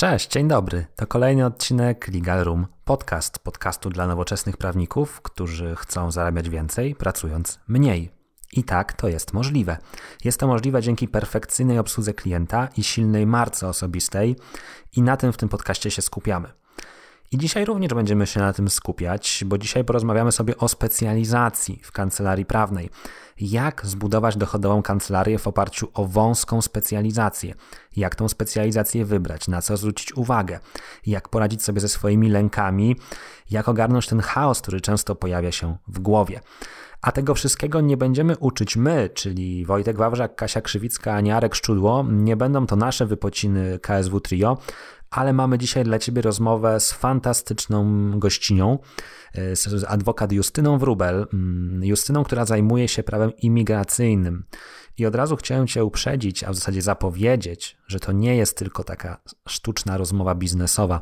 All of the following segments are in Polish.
Cześć, dzień dobry. To kolejny odcinek Legal Room Podcast, podcastu dla nowoczesnych prawników, którzy chcą zarabiać więcej, pracując mniej. I tak to jest możliwe. Jest to możliwe dzięki perfekcyjnej obsłudze klienta i silnej marce osobistej, i na tym w tym podcaście się skupiamy. I dzisiaj również będziemy się na tym skupiać, bo dzisiaj porozmawiamy sobie o specjalizacji w kancelarii prawnej. Jak zbudować dochodową kancelarię w oparciu o wąską specjalizację? Jak tą specjalizację wybrać? Na co zwrócić uwagę? Jak poradzić sobie ze swoimi lękami? Jak ogarnąć ten chaos, który często pojawia się w głowie? A tego wszystkiego nie będziemy uczyć my, czyli Wojtek Wawrzak, Kasia Krzywicka, ani Arek Szczudło. Nie będą to nasze wypociny KSW Trio, ale mamy dzisiaj dla Ciebie rozmowę z fantastyczną gościnią, e, z adwokat Justyną Wrubel. Mm, Justyną, która zajmuje się prawem imigracyjnym. I od razu chciałem Cię uprzedzić, a w zasadzie zapowiedzieć, że to nie jest tylko taka sztuczna rozmowa biznesowa.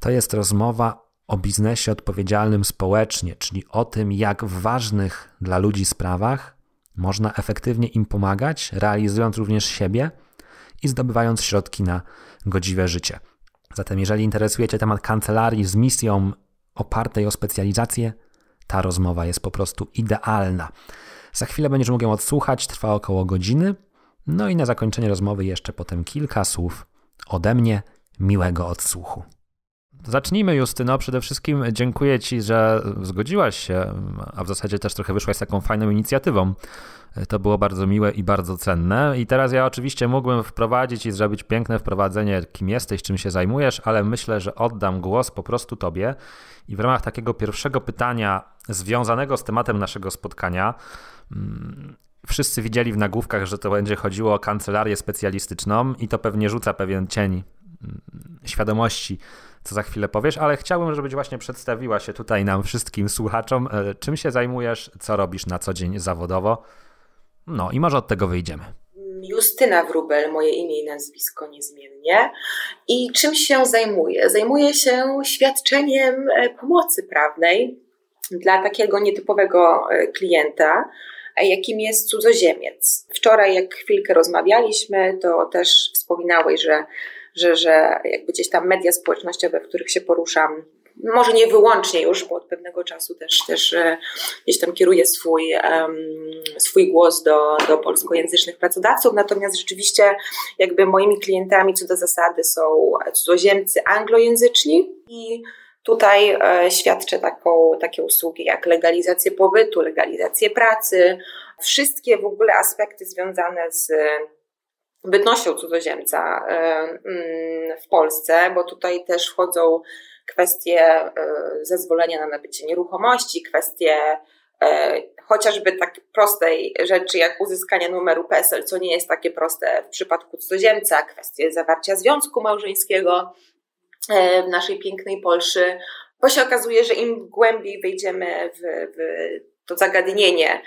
To jest rozmowa o biznesie odpowiedzialnym społecznie, czyli o tym, jak w ważnych dla ludzi sprawach można efektywnie im pomagać, realizując również siebie i zdobywając środki na godziwe życie. Zatem, jeżeli interesujecie temat kancelarii z misją opartej o specjalizację, ta rozmowa jest po prostu idealna. Za chwilę będziesz mógł ją odsłuchać, trwa około godziny. No i na zakończenie rozmowy jeszcze potem kilka słów ode mnie. Miłego odsłuchu. Zacznijmy, Justyno. Przede wszystkim dziękuję Ci, że zgodziłaś się, a w zasadzie też trochę wyszłaś z taką fajną inicjatywą to było bardzo miłe i bardzo cenne. I teraz ja oczywiście mógłbym wprowadzić i zrobić piękne wprowadzenie, kim jesteś, czym się zajmujesz, ale myślę, że oddam głos po prostu Tobie. I w ramach takiego pierwszego pytania związanego z tematem naszego spotkania, mm, wszyscy widzieli w nagłówkach, że to będzie chodziło o kancelarię specjalistyczną i to pewnie rzuca pewien cień mm, świadomości, co za chwilę powiesz, ale chciałbym, żebyś właśnie przedstawiła się tutaj nam wszystkim słuchaczom, e, czym się zajmujesz, co robisz na co dzień zawodowo. No i może od tego wyjdziemy. Justyna Wrubel, moje imię i nazwisko niezmiennie. I czym się zajmuję? Zajmuję się świadczeniem e, pomocy prawnej dla takiego nietypowego e, klienta, jakim jest cudzoziemiec. Wczoraj, jak chwilkę rozmawialiśmy, to też wspominałeś, że, że, że jakby gdzieś tam media społecznościowe, w których się poruszam, może nie wyłącznie już, bo od pewnego czasu też, też e, gdzieś tam kieruję swój, swój głos do, do polskojęzycznych pracodawców, natomiast rzeczywiście jakby moimi klientami co do zasady są cudzoziemcy anglojęzyczni i Tutaj e, świadczę taką, takie usługi jak legalizację pobytu, legalizację pracy, wszystkie w ogóle aspekty związane z bytnością cudzoziemca e, mm, w Polsce, bo tutaj też wchodzą kwestie e, zezwolenia na nabycie nieruchomości, kwestie e, chociażby tak prostej rzeczy jak uzyskanie numeru PESEL, co nie jest takie proste w przypadku cudzoziemca, kwestie zawarcia związku małżeńskiego w naszej pięknej Polsce, bo się okazuje, że im głębiej wejdziemy w, w to zagadnienie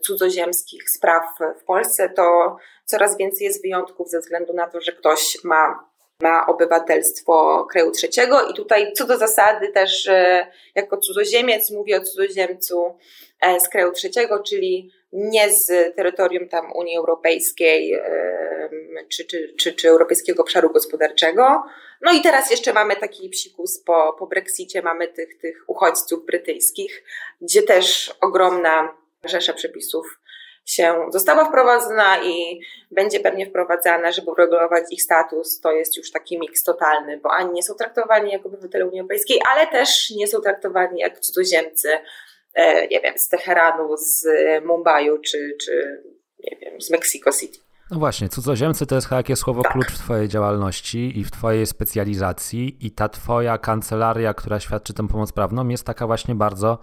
cudzoziemskich spraw w Polsce, to coraz więcej jest wyjątków ze względu na to, że ktoś ma ma obywatelstwo kraju trzeciego i tutaj co do zasady też jako cudzoziemiec mówię o cudzoziemcu e, z kraju trzeciego, czyli nie z terytorium tam Unii Europejskiej czy, czy, czy, czy Europejskiego Obszaru Gospodarczego. No i teraz jeszcze mamy taki psikus po, po Brexicie, mamy tych, tych uchodźców brytyjskich, gdzie też ogromna rzesza przepisów się została wprowadzona i będzie pewnie wprowadzana, żeby uregulować ich status. To jest już taki miks totalny, bo ani nie są traktowani jako obywatele Unii Europejskiej, ale też nie są traktowani jak cudzoziemcy, e, nie wiem, z Teheranu, z Mumbaiu czy, czy nie wiem, z Mexico City. No właśnie, cudzoziemcy to jest chyba jakieś słowo tak. klucz w Twojej działalności i w Twojej specjalizacji, i ta Twoja kancelaria, która świadczy tę pomoc prawną, jest taka właśnie bardzo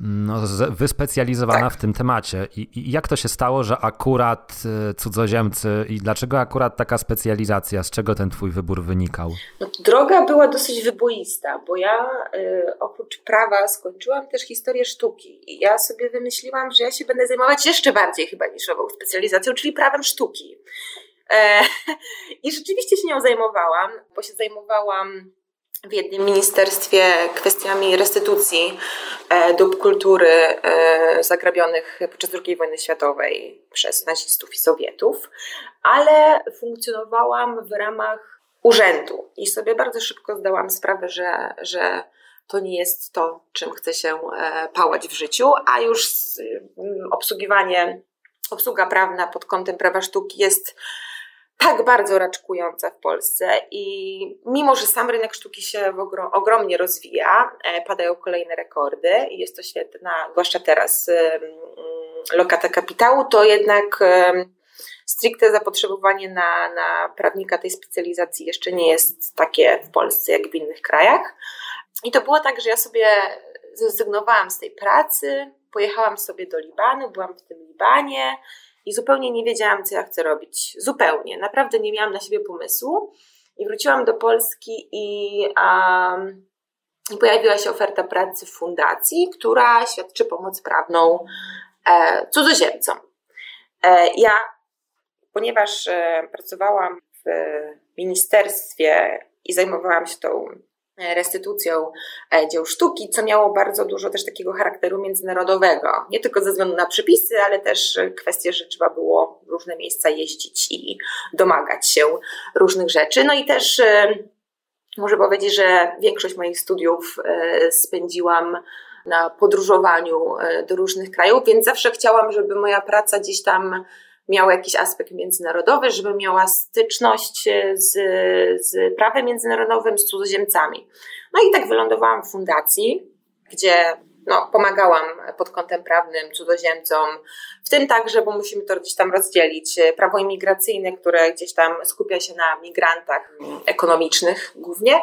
no, wyspecjalizowana w tym temacie. I, I, jak to się stało, że akurat y, cudzoziemcy i dlaczego akurat taka specjalizacja? Z czego ten twój wybór wynikał? No, droga była dosyć wyboista, bo ja y, oprócz prawa skończyłam też historię sztuki i ja sobie wymyśliłam, że ja się będę zajmować jeszcze bardziej chyba niszową specjalizacją, czyli prawem sztuki. E, I rzeczywiście się nią zajmowałam, bo się zajmowałam w jednym ministerstwie kwestiami restytucji e, dóbr kultury e, zagrabionych podczas II wojny światowej przez nazistów i Sowietów, ale funkcjonowałam w ramach urzędu. I sobie bardzo szybko zdałam sprawę, że, że to nie jest to, czym chcę się e, pałać w życiu, a już obsługiwanie, obsługa prawna pod kątem prawa sztuki jest tak bardzo raczkująca w Polsce i mimo, że sam rynek sztuki się ogromnie rozwija, e, padają kolejne rekordy i jest to świetna, zwłaszcza teraz lokata kapitału, to jednak stricte zapotrzebowanie na, na prawnika tej specjalizacji jeszcze nie jest takie w Polsce jak w innych krajach. I to było tak, że ja sobie zrezygnowałam z tej pracy, pojechałam sobie do Libanu, byłam w tym Libanie i zupełnie nie wiedziałam, co ja chcę robić. Zupełnie. Naprawdę nie miałam na siebie pomysłu. I wróciłam do Polski i, um, pojawiła się oferta pracy w fundacji, która świadczy pomoc prawną e, cudzoziemcom. E, ja, ponieważ e, pracowałam w ministerstwie i zajmowałam się tą restytucją e, dzieł sztuki, co miało bardzo dużo też takiego charakteru międzynarodowego. Nie tylko ze względu na przepisy, ale też kwestie, że trzeba było w różne miejsca jeździć i domagać się różnych rzeczy. No i też e, muszę powiedzieć, że większość moich studiów e, spędziłam na podróżowaniu do różnych krajów, więc zawsze chciałam, żeby moja praca gdzieś tam miała jakiś aspekt międzynarodowy, żeby miała styczność z, z prawem międzynarodowym, z cudzoziemcami. No i tak wylądowałam w fundacji, gdzie no, pomagałam pod kątem prawnym cudzoziemcom, w tym także, bo musimy to gdzieś tam rozdzielić, prawo imigracyjne, które gdzieś tam skupia się na migrantach ekonomicznych głównie,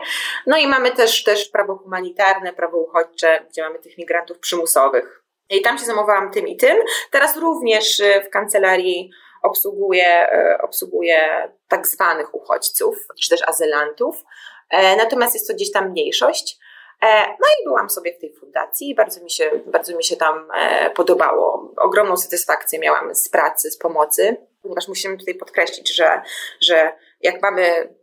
no i mamy też, też prawo humanitarne, prawo uchodźcze, gdzie mamy tych migrantów przymusowych. I tam się zajmowałam tym i tym. Teraz również y, w kancelarii obsługuję, y, obsługuję tak zwanych uchodźców, czy też azylantów. E, natomiast jest to gdzieś tam mniejszość. E, no i byłam sobie w tej fundacji i bardzo mi się, bardzo mi się tam e, podobało. Ogromną satysfakcję miałam z pracy, z pomocy, ponieważ musimy tutaj podkreślić, że, że jak mamy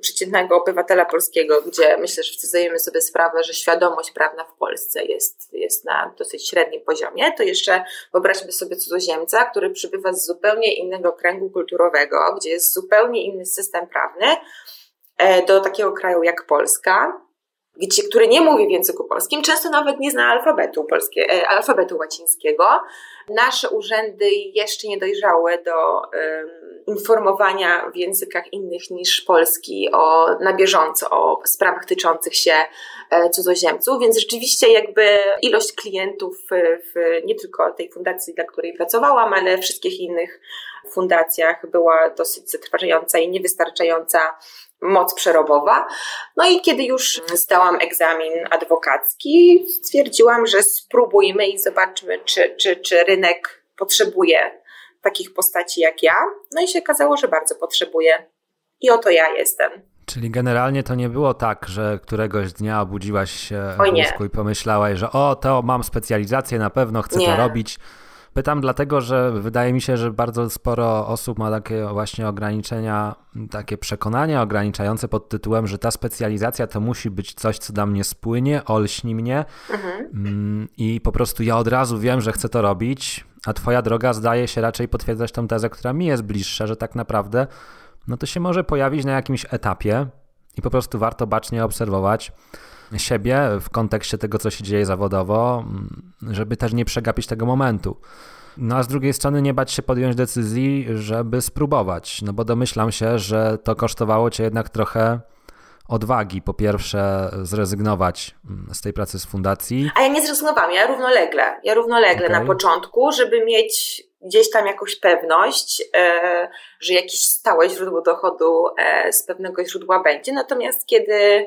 przeciętnego obywatela polskiego, gdzie myślę, że wszyscy zdajemy sobie sprawę, że świadomość prawna w Polsce jest, jest na dosyć średnim poziomie, to jeszcze wyobraźmy sobie cudzoziemca, który przybywa z zupełnie innego kręgu kulturowego, gdzie jest zupełnie inny system prawny, e, do takiego kraju jak Polska, gdzie, który nie mówi w języku polskim, często nawet nie zna alfabetu, polskie, e, alfabetu łacińskiego. Nasze urzędy jeszcze nie dojrzały do um, informowania w językach innych niż polski o, na bieżąco o sprawach tyczących się e, cudzoziemców, więc rzeczywiście jakby ilość klientów w, w nie tylko tej fundacji, dla której pracowałam, ale wszystkich innych fundacjach była dosyć zatrważająca i niewystarczająca moc przerobowa. No i kiedy już zdałam egzamin adwokacki, stwierdziłam, że spróbujmy i zobaczmy, czy, czy, czy rynek potrzebuje takich postaci jak ja. No i się okazało, że bardzo potrzebuje. I oto ja jestem. Czyli generalnie to nie było tak, że któregoś dnia obudziłaś się w i pomyślałaś, że o, to mam specjalizację, na pewno chcę nie. to robić. Pytam dlatego, że wydaje mi się, że bardzo sporo osób ma takie właśnie ograniczenia, takie przekonania ograniczające pod tytułem, że ta specjalizacja to musi być coś, co da mnie spłynie, olśni mnie mhm. Mm, i po prostu ja od razu wiem, że chcę to robić, a twoja droga zdaje się raczej potwierdzać tą tezę, która mi jest bliższa, że tak naprawdę no to się może pojawić na jakimś etapie i po prostu warto bacznie obserwować siebie w kontekście tego, co się dzieje zawodowo, mm, żeby też nie przegapić tego momentu. No a z drugiej strony nie bać się podjąć decyzji, żeby spróbować, no bo domyślam się, że to kosztowało cię jednak trochę odwagi, po pierwsze, zrezygnować mm, z tej pracy z fundacji. A ja nie zrezygnowałam, ja równolegle. Ja równolegle okay. na początku, żeby mieć gdzieś tam jakąś pewność, e, że jakieś stałe źródło dochodu e, z pewnego źródła będzie. Natomiast kiedy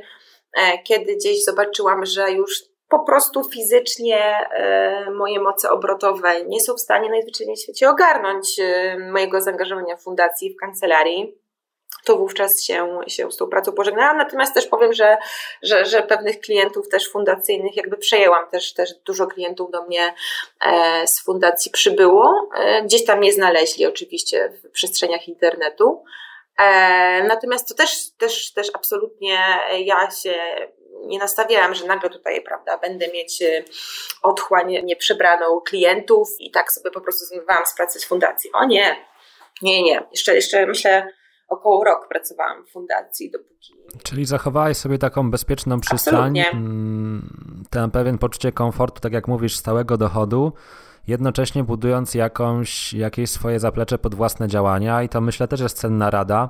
kiedy gdzieś zobaczyłam, że już po prostu fizycznie e, moje moce obrotowe nie są w stanie najzwyczajniej w świecie ogarnąć e, mojego zaangażowania w fundacji, w kancelarii to wówczas się, się z tą pracą pożegnałam. Natomiast też powiem, że, że, że pewnych klientów też fundacyjnych jakby przejęłam, też, też dużo klientów do mnie z fundacji przybyło. Gdzieś tam mnie znaleźli oczywiście w przestrzeniach internetu. E, natomiast to też, też, też absolutnie ja się nie nastawiałam, że nagle tutaj, prawda, będę mieć e, otchłań nieprzebraną klientów i tak sobie po prostu zmywałam z pracy z fundacji. O nie, nie, nie. Jeszcze, jeszcze myślę, około rok pracowałam w fundacji, dopóki. Czyli zachowałaś sobie taką bezpieczną przystań, Absolutnie. Mm, ten pewien poczucie komfortu, tak jak mówisz, stałego dochodu, jednocześnie budując jakąś, jakieś swoje zaplecze pod własne działania i to myślę też jest cenna rada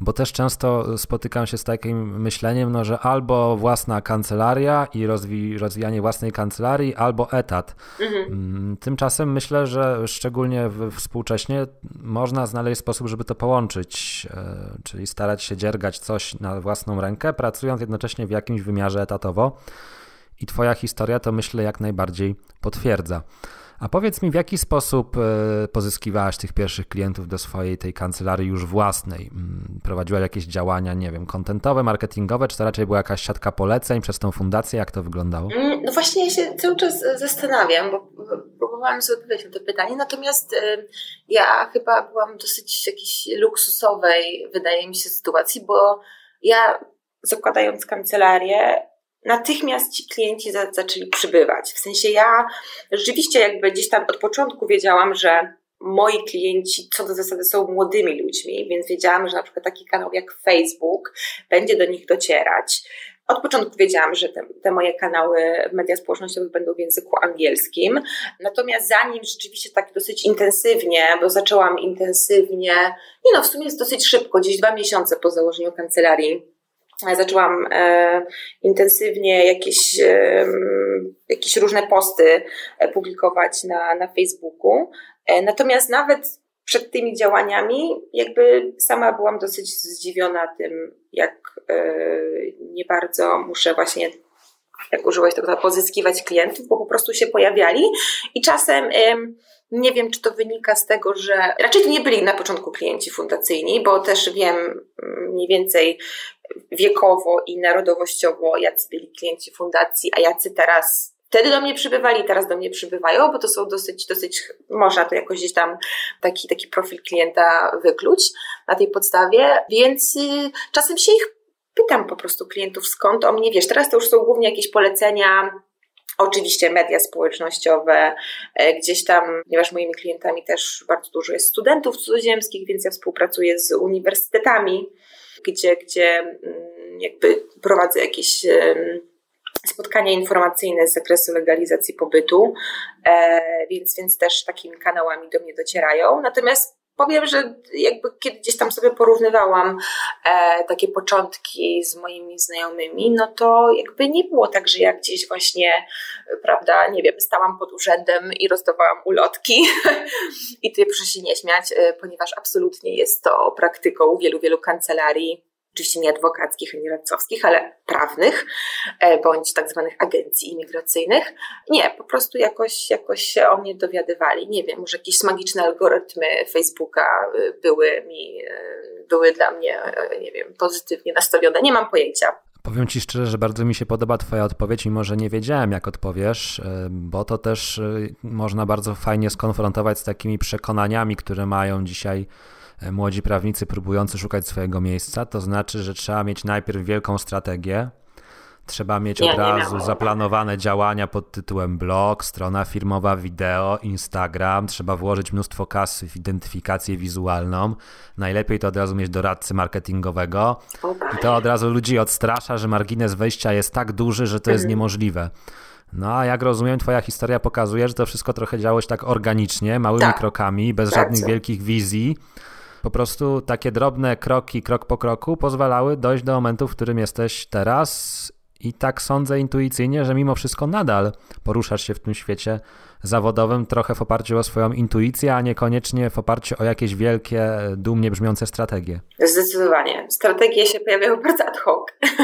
bo też często spotykam się z takim myśleniem, no, że albo własna kancelaria i rozwi rozwijanie własnej kancelarii, albo etat. Mhm. Mm, tymczasem myślę, że szczególnie współcześnie można znaleźć sposób, żeby to połączyć, e, czyli starać się dziergać coś na własną rękę, pracując jednocześnie w jakimś wymiarze etatowo. I Twoja historia to myślę jak najbardziej potwierdza. A powiedz mi, w jaki sposób e, pozyskiwałaś tych pierwszych klientów do swojej tej kancelarii już własnej? Mm, prowadziłaś jakieś działania, nie wiem, kontentowe, marketingowe, czy to raczej była jakaś siatka poleceń przez tą fundację? Jak to wyglądało? Mm, no właśnie ja się cały czas zastanawiam, bo próbowałam sobie odpowiedzieć na to pytanie, natomiast e, ja chyba byłam dosyć jakiejś luksusowej, wydaje mi się, sytuacji, bo ja zakładając kancelarię, natychmiast ci klienci za, zaczęli przybywać. W sensie ja rzeczywiście jakby gdzieś tam od początku wiedziałam, że moi klienci co do zasady są młodymi ludźmi, więc wiedziałam, że na przykład taki kanał jak Facebook będzie do nich docierać. Od początku wiedziałam, że te, te, moje kanały w mediach społecznościowych będą w języku angielskim. Natomiast zanim rzeczywiście tak dosyć intensywnie, bo zaczęłam intensywnie, nie no, w sumie jest dosyć szybko, gdzieś dwa miesiące po założeniu kancelarii zaczęłam e, intensywnie jakieś, e, jakieś różne posty e, publikować na, na Facebooku. E, natomiast nawet przed tymi działaniami, jakby sama byłam dosyć zdziwiona tym, jak e, nie bardzo muszę właśnie jak użyłeś tego, pozyskiwać klientów, bo po prostu się pojawiali i czasem nie wiem, czy to wynika z tego, że raczej to nie byli na początku klienci fundacyjni, bo też wiem mm, mniej więcej wiekowo i narodowościowo, jacy byli klienci fundacji, a jacy teraz wtedy do mnie przybywali, teraz do mnie przybywają, bo to są dosyć, dosyć, można to jakoś gdzieś tam taki, taki profil klienta wykluć na tej podstawie, więc y, czasem się ich pytam po prostu klientów, skąd o mnie wiesz. Teraz to już są głównie jakieś polecenia Oczywiście media społecznościowe, e, gdzieś tam, ponieważ moimi klientami też bardzo dużo jest studentów cudzoziemskich, więc ja współpracuję z uniwersytetami, gdzie, gdzie mm, jakby prowadzę jakieś spotkania informacyjne z zakresu legalizacji pobytu, e, więc, więc też takimi kanałami do mnie docierają. Natomiast powiem, że jakby kiedy gdzieś tam sobie porównywałam e, takie początki z moimi znajomymi, no to jakby nie było tak, że ja gdzieś właśnie, prawda, nie wiem, stałam pod urzędem i rozdawałam ulotki. I tutaj proszę się nie śmiać, e, ponieważ absolutnie jest to praktyką wielu, wielu kancelarii oczywiście nie adwokackich, ani radcowskich, ale prawnych, e, bądź tak zwanych agencji imigracyjnych. Nie, po prostu jakoś, jakoś się o mnie dowiadywali. Nie wiem, może jakieś magiczne algorytmy Facebooka e, były mi, e, były dla mnie, nie wiem, pozytywnie nastawione. Nie mam pojęcia. Powiem Ci szczerze, że bardzo mi się podoba Twoja odpowiedź, mimo że nie wiedziałem, jak odpowiesz, bo to też można bardzo fajnie skonfrontować z takimi przekonaniami, które mają dzisiaj młodzi prawnicy próbujący szukać swojego miejsca, to znaczy, że trzeba mieć najpierw wielką strategię, Trzeba mieć od razu zaplanowane działania pod tytułem blog, strona firmowa, wideo, Instagram. Trzeba włożyć mnóstwo kasy w identyfikację wizualną. Najlepiej to od razu mieć doradcy marketingowego. I to od razu ludzi odstrasza, że margines wejścia jest tak duży, że to jest mhm. niemożliwe. No a jak rozumiem, twoja historia pokazuje, że to wszystko trochę działo się tak organicznie, małymi tak. krokami, bez żadnych wielkich wizji. Po prostu takie drobne kroki, krok po kroku pozwalały dojść do momentu, w którym jesteś teraz i tak sądzę intuicyjnie, że mimo wszystko nadal poruszasz się w tym świecie zawodowym trochę w oparciu o swoją intuicję, a niekoniecznie w oparciu o jakieś wielkie, dumnie brzmiące strategie. Zdecydowanie. Strategie się pojawiają bardzo ad hoc.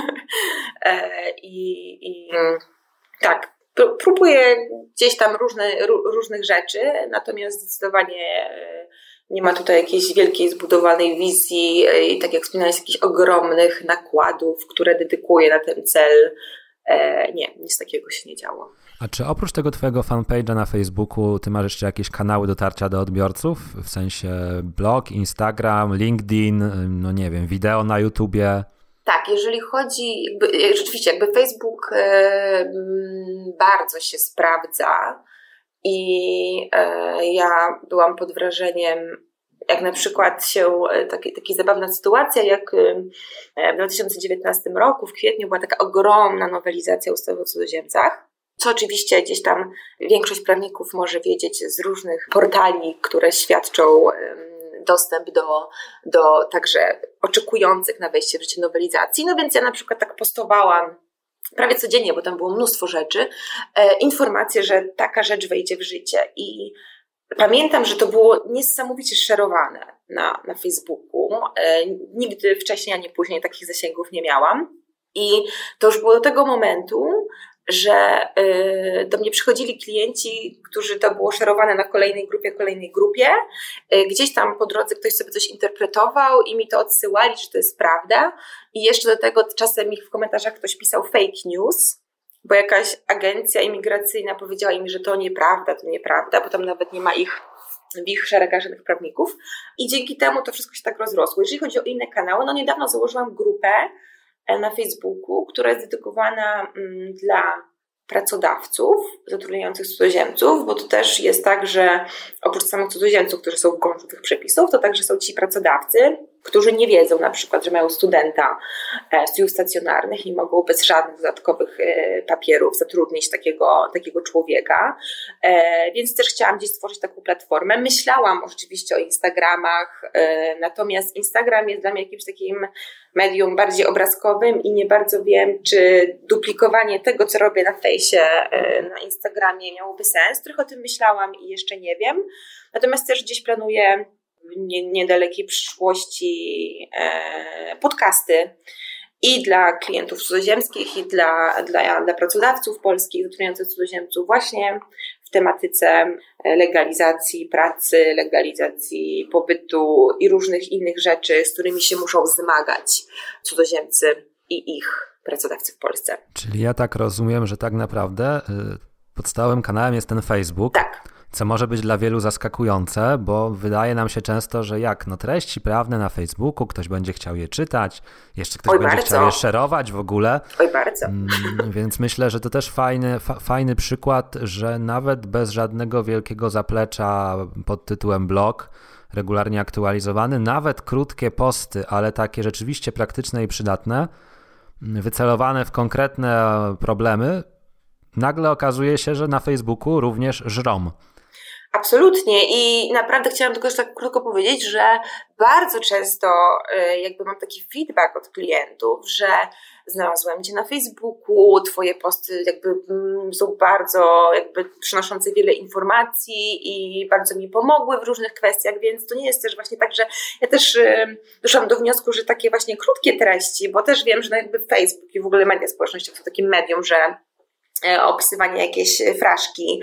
E, I, I, tak, próbuję gdzieś tam różne, różnych rzeczy, natomiast zdecydowanie nie ma tutaj jakiejś wielkiej zbudowanej wizji e, i tak jak wspomniałeś, jakichś ogromnych nakładów, które dedykuję na ten cel. E, nie, nic takiego się nie działo. A czy oprócz tego twojego fanpage'a na Facebooku, ty masz jeszcze jakieś kanały dotarcia do odbiorców? W sensie blog, Instagram, LinkedIn, no nie wiem, wideo na YouTubie? Tak, jeżeli chodzi, jakby, rzeczywiście, jakby Facebook e, bardzo się sprawdza i e, ja byłam pod wrażeniem Jak na przykład się, e, taki, taka zabawna sytuacja, jak e, w 2019 roku, w kwietniu, była taka ogromna nowelizacja ustawy o cudzoziemcach, co oczywiście gdzieś tam większość prawników może wiedzieć z różnych portali, które świadczą dostęp do, do także oczekujących na wejście w życie nowelizacji. No więc ja na przykład tak postowałam prawie codziennie, bo tam było mnóstwo rzeczy, e, informacje, że taka rzecz wejdzie w życie. I pamiętam, że to było niesamowicie szerowane na, na Facebooku. E, nigdy wcześniej ani później takich zasięgów nie miałam. I to już było do tego momentu, że y, do mnie przychodzili klienci, którzy to było szerowane na kolejnej grupie, kolejnej grupie. Y, gdzieś tam po drodze ktoś sobie coś interpretował i mi to odsyłali, że to jest prawda. I jeszcze do tego czasem mi w komentarzach ktoś pisał fake news, bo jakaś agencja imigracyjna powiedziała im, że to nieprawda, to nieprawda, bo tam nawet nie ma ich w ich szeregach żadnych prawników. I dzięki temu to wszystko się tak rozrosło. Jeżeli chodzi o inne kanały, no niedawno założyłam grupę, na Facebooku, która jest dedykowana mm, dla pracodawców zatrudniających cudzoziemców, bo to też jest tak, że oprócz samych cudzoziemców, którzy są w gruncie tych przepisów, to także są ci pracodawcy, którzy nie wiedzą na przykład, że mają studenta e, studiów stacjonarnych i mogą bez żadnych dodatkowych e, papierów zatrudnić takiego, takiego człowieka. Więc też chciałam gdzieś stworzyć taką platformę. Myślałam oczywiście o Instagramach, natomiast Instagram jest dla mnie jakimś takim medium bardziej obrazkowym i nie bardzo wiem, czy duplikowanie tego, co robię na fejsie, e, na Instagramie miałoby sens. Trochę o tym myślałam i jeszcze nie wiem. Natomiast też gdzieś planuję w niedalekiej przyszłości e, podcasty i dla klientów cudzoziemskich, i dla, dla, dla pracodawców polskich zatrudniających cudzoziemców właśnie w tematyce legalizacji pracy, legalizacji pobytu i różnych innych rzeczy, z którymi się muszą zmagać cudzoziemcy i ich pracodawcy w Polsce. Czyli ja tak rozumiem, że tak naprawdę y, podstawowym kanałem jest ten Facebook. Tak co może być dla wielu zaskakujące, bo wydaje nam się często, że jak no treści prawne na Facebooku, ktoś będzie chciał je czytać, jeszcze ktoś Oj, będzie bardzo. chciał je szerować w ogóle. Oj, bardzo. Mm, więc myślę, że to też fajny, fa fajny przykład, że nawet bez żadnego wielkiego zaplecza pod tytułem blog, regularnie aktualizowany, nawet krótkie posty, ale takie rzeczywiście praktyczne i przydatne, wycelowane w konkretne problemy, nagle okazuje się, że na Facebooku również żrom. Absolutnie i naprawdę chciałam tylko jeszcze tak krótko powiedzieć, że bardzo często y, jakby mam taki feedback od klientów, że znalazłem Cię na Facebooku, Twoje posty jakby mm, są bardzo jakby przynoszące wiele informacji i bardzo mi pomogły w różnych kwestiach, więc to nie jest też właśnie tak, że ja też y, doszłam do wniosku, że takie właśnie krótkie treści, bo też wiem, że no jakby Facebook i w ogóle media społecznościowe są takim medium, że E, opisywanie jakiejś fraszki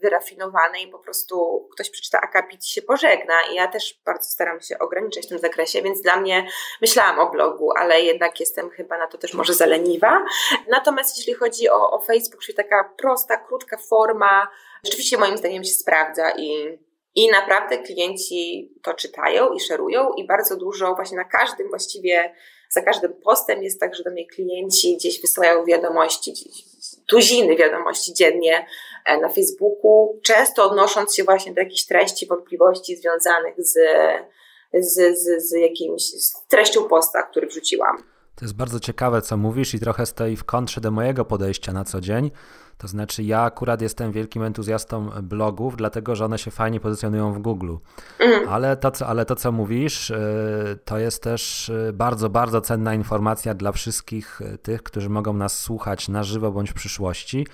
wyrafinowanej, po prostu ktoś przeczyta akapit i się pożegna. I ja też bardzo staram się ograniczać w tym zakresie, więc dla mnie myślałam o blogu, ale jednak jestem chyba na to też może zaleniwa. Natomiast jeśli chodzi o, o Facebook, czyli taka prosta, krótka forma, rzeczywiście moim zdaniem się sprawdza i i naprawdę klienci to czytają i szerują i bardzo dużo właśnie na każdym właściwie, za każdym postem jest tak, że do mnie klienci gdzieś wysyłają wiadomości, tuziny wiadomości dziennie e, na Facebooku, często odnosząc się właśnie do jakichś treści, wątpliwości związanych z, z, z, z jakimś z treścią posta, który wrzuciłam. To jest bardzo ciekawe, co mówisz, i trochę stoi w kontrze do mojego podejścia na co dzień. To znaczy, ja akurat jestem wielkim entuzjastą blogów, dlatego że one się fajnie pozycjonują w Google. Mhm. Ale, to, co, ale to, co mówisz, y, to jest też y, bardzo, bardzo cenna informacja dla wszystkich y, tych, którzy mogą nas słuchać na żywo bądź w przyszłości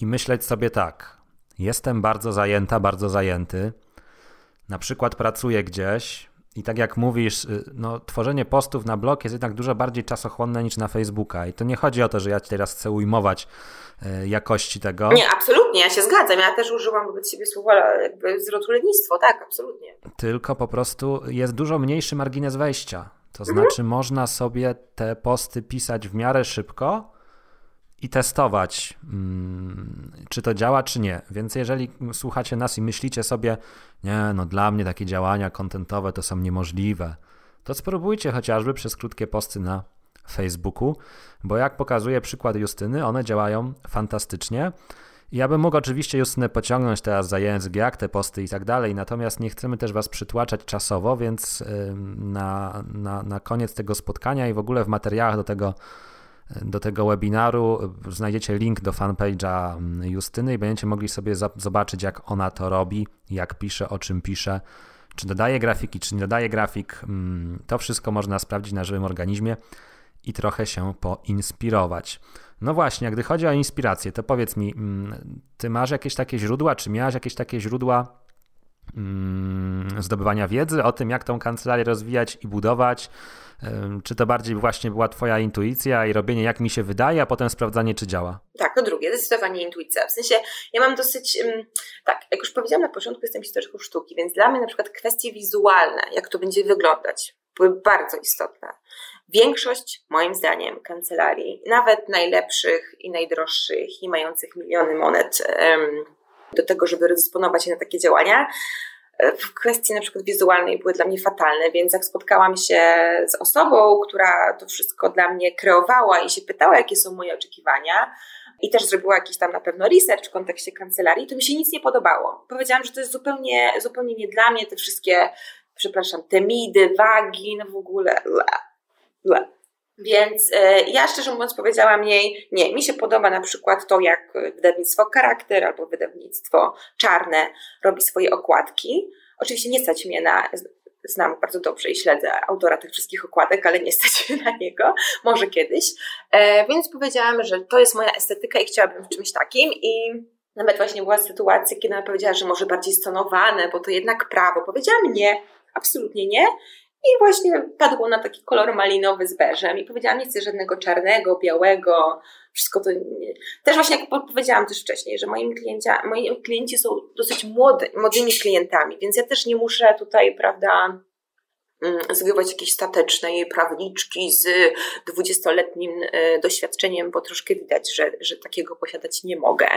i myśleć sobie tak. Jestem bardzo zajęta, bardzo zajęty. Na przykład pracuję gdzieś, i tak jak mówisz, no, tworzenie postów na blog jest jednak dużo bardziej czasochłonne niż na Facebooka. I to nie chodzi o to, że ja teraz chcę ujmować E, jakości tego. Nie, absolutnie, ja się zgadzam. Ja też użyłam wobec siebie słowa jakby zwrotu lenistwo, tak, absolutnie. Tylko po prostu jest dużo mniejszy margines wejścia. To mhm. znaczy można sobie te posty pisać w miarę szybko i testować, mm, czy to działa, czy nie. Więc jeżeli słuchacie nas i myślicie sobie, nie, no dla mnie takie działania kontentowe to są niemożliwe, to spróbujcie chociażby przez krótkie posty na Facebooku, bo jak pokazuje przykład Justyny, one działają fantastycznie. Ja bym mógł oczywiście Justynę pociągnąć teraz za język, jak te posty i tak dalej, natomiast nie chcemy też Was przytłaczać czasowo, więc na, na, na koniec tego spotkania i w ogóle w materiałach do tego, do tego webinaru znajdziecie link do fanpage'a Justyny i będziecie mogli sobie zobaczyć, jak ona to robi, jak pisze, o czym pisze, czy dodaje grafiki, czy nie dodaje grafik. To wszystko można sprawdzić na żywym organizmie i trochę się poinspirować. No właśnie, gdy chodzi o inspirację, to powiedz mi, mm, ty masz jakieś takie źródła, czy miałaś jakieś takie źródła mm, zdobywania wiedzy o tym, jak tą kancelarię rozwijać i budować? Czy to bardziej właśnie była Twoja intuicja i robienie, jak mi się wydaje, a potem sprawdzanie, czy działa? Tak, to drugie, zdecydowanie intuicja. W sensie, ja mam dosyć, tak, jak już powiedziałam na początku, jestem historyczką sztuki, więc dla mnie na przykład kwestie wizualne, jak to będzie wyglądać, były bardzo istotne. Większość, moim zdaniem, kancelarii, nawet najlepszych i najdroższych i mających miliony monet do tego, żeby rozdysponować się na takie działania, w kwestii na przykład wizualnej były dla mnie fatalne, więc jak spotkałam się z osobą, która to wszystko dla mnie kreowała i się pytała, jakie są moje oczekiwania, i też zrobiła jakiś tam na pewno research w kontekście kancelarii, to mi się nic nie podobało. Powiedziałam, że to jest zupełnie, zupełnie nie dla mnie, te wszystkie, przepraszam, te midy, wagi, no w ogóle. Ble. Więc e, ja szczerze mówiąc powiedziałam jej, nie, mi się podoba na przykład to, jak wydawnictwo Charakter albo wydawnictwo Czarne robi swoje okładki. Oczywiście nie stać mnie na, znam bardzo dobrze i śledzę autora tych wszystkich okładek, ale nie stać mnie na niego, może kiedyś. E, więc powiedziałam, że to jest moja estetyka i chciałabym w czymś takim i nawet właśnie była sytuacja, kiedy ona powiedziała, że może bardziej stonowane, bo to jednak prawo. Powiedziałam nie, absolutnie nie. I właśnie padło na taki kolor malinowy z beżem i powiedziałam, nie chcę żadnego czarnego, białego, wszystko to... Nie. Też właśnie jak powiedziałam też wcześniej, że moim kliencia, moi klienci są dosyć młody, młodymi klientami, więc ja też nie muszę tutaj, prawda, mm, zgrywać jakieś statecznej prawniczki z dwudziestoletnim e, doświadczeniem, bo troszkę widać, że, że takiego posiadać nie mogę.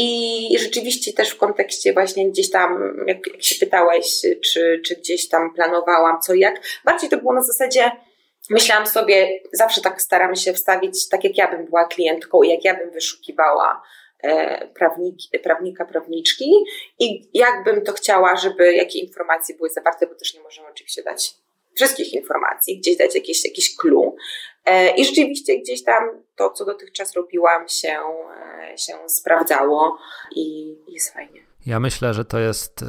I rzeczywiście też w kontekście właśnie gdzieś tam, jak, jak się pytałeś, czy, czy gdzieś tam planowałam co jak, bardziej to było na zasadzie, myślałam sobie, zawsze tak staram się wstawić, tak jak ja bym była klientką i jak ja bym wyszukiwała e, prawnika, prawniczki i jakbym to chciała, żeby jakie informacje były zawarte, bo też nie możemy oczywiście dać wszystkich informacji, gdzieś dać jakieś, jakieś clue. E, I rzeczywiście gdzieś tam to, co dotychczas robiłam, się, e, się sprawdzało i jest fajnie. Ja myślę, że to jest e,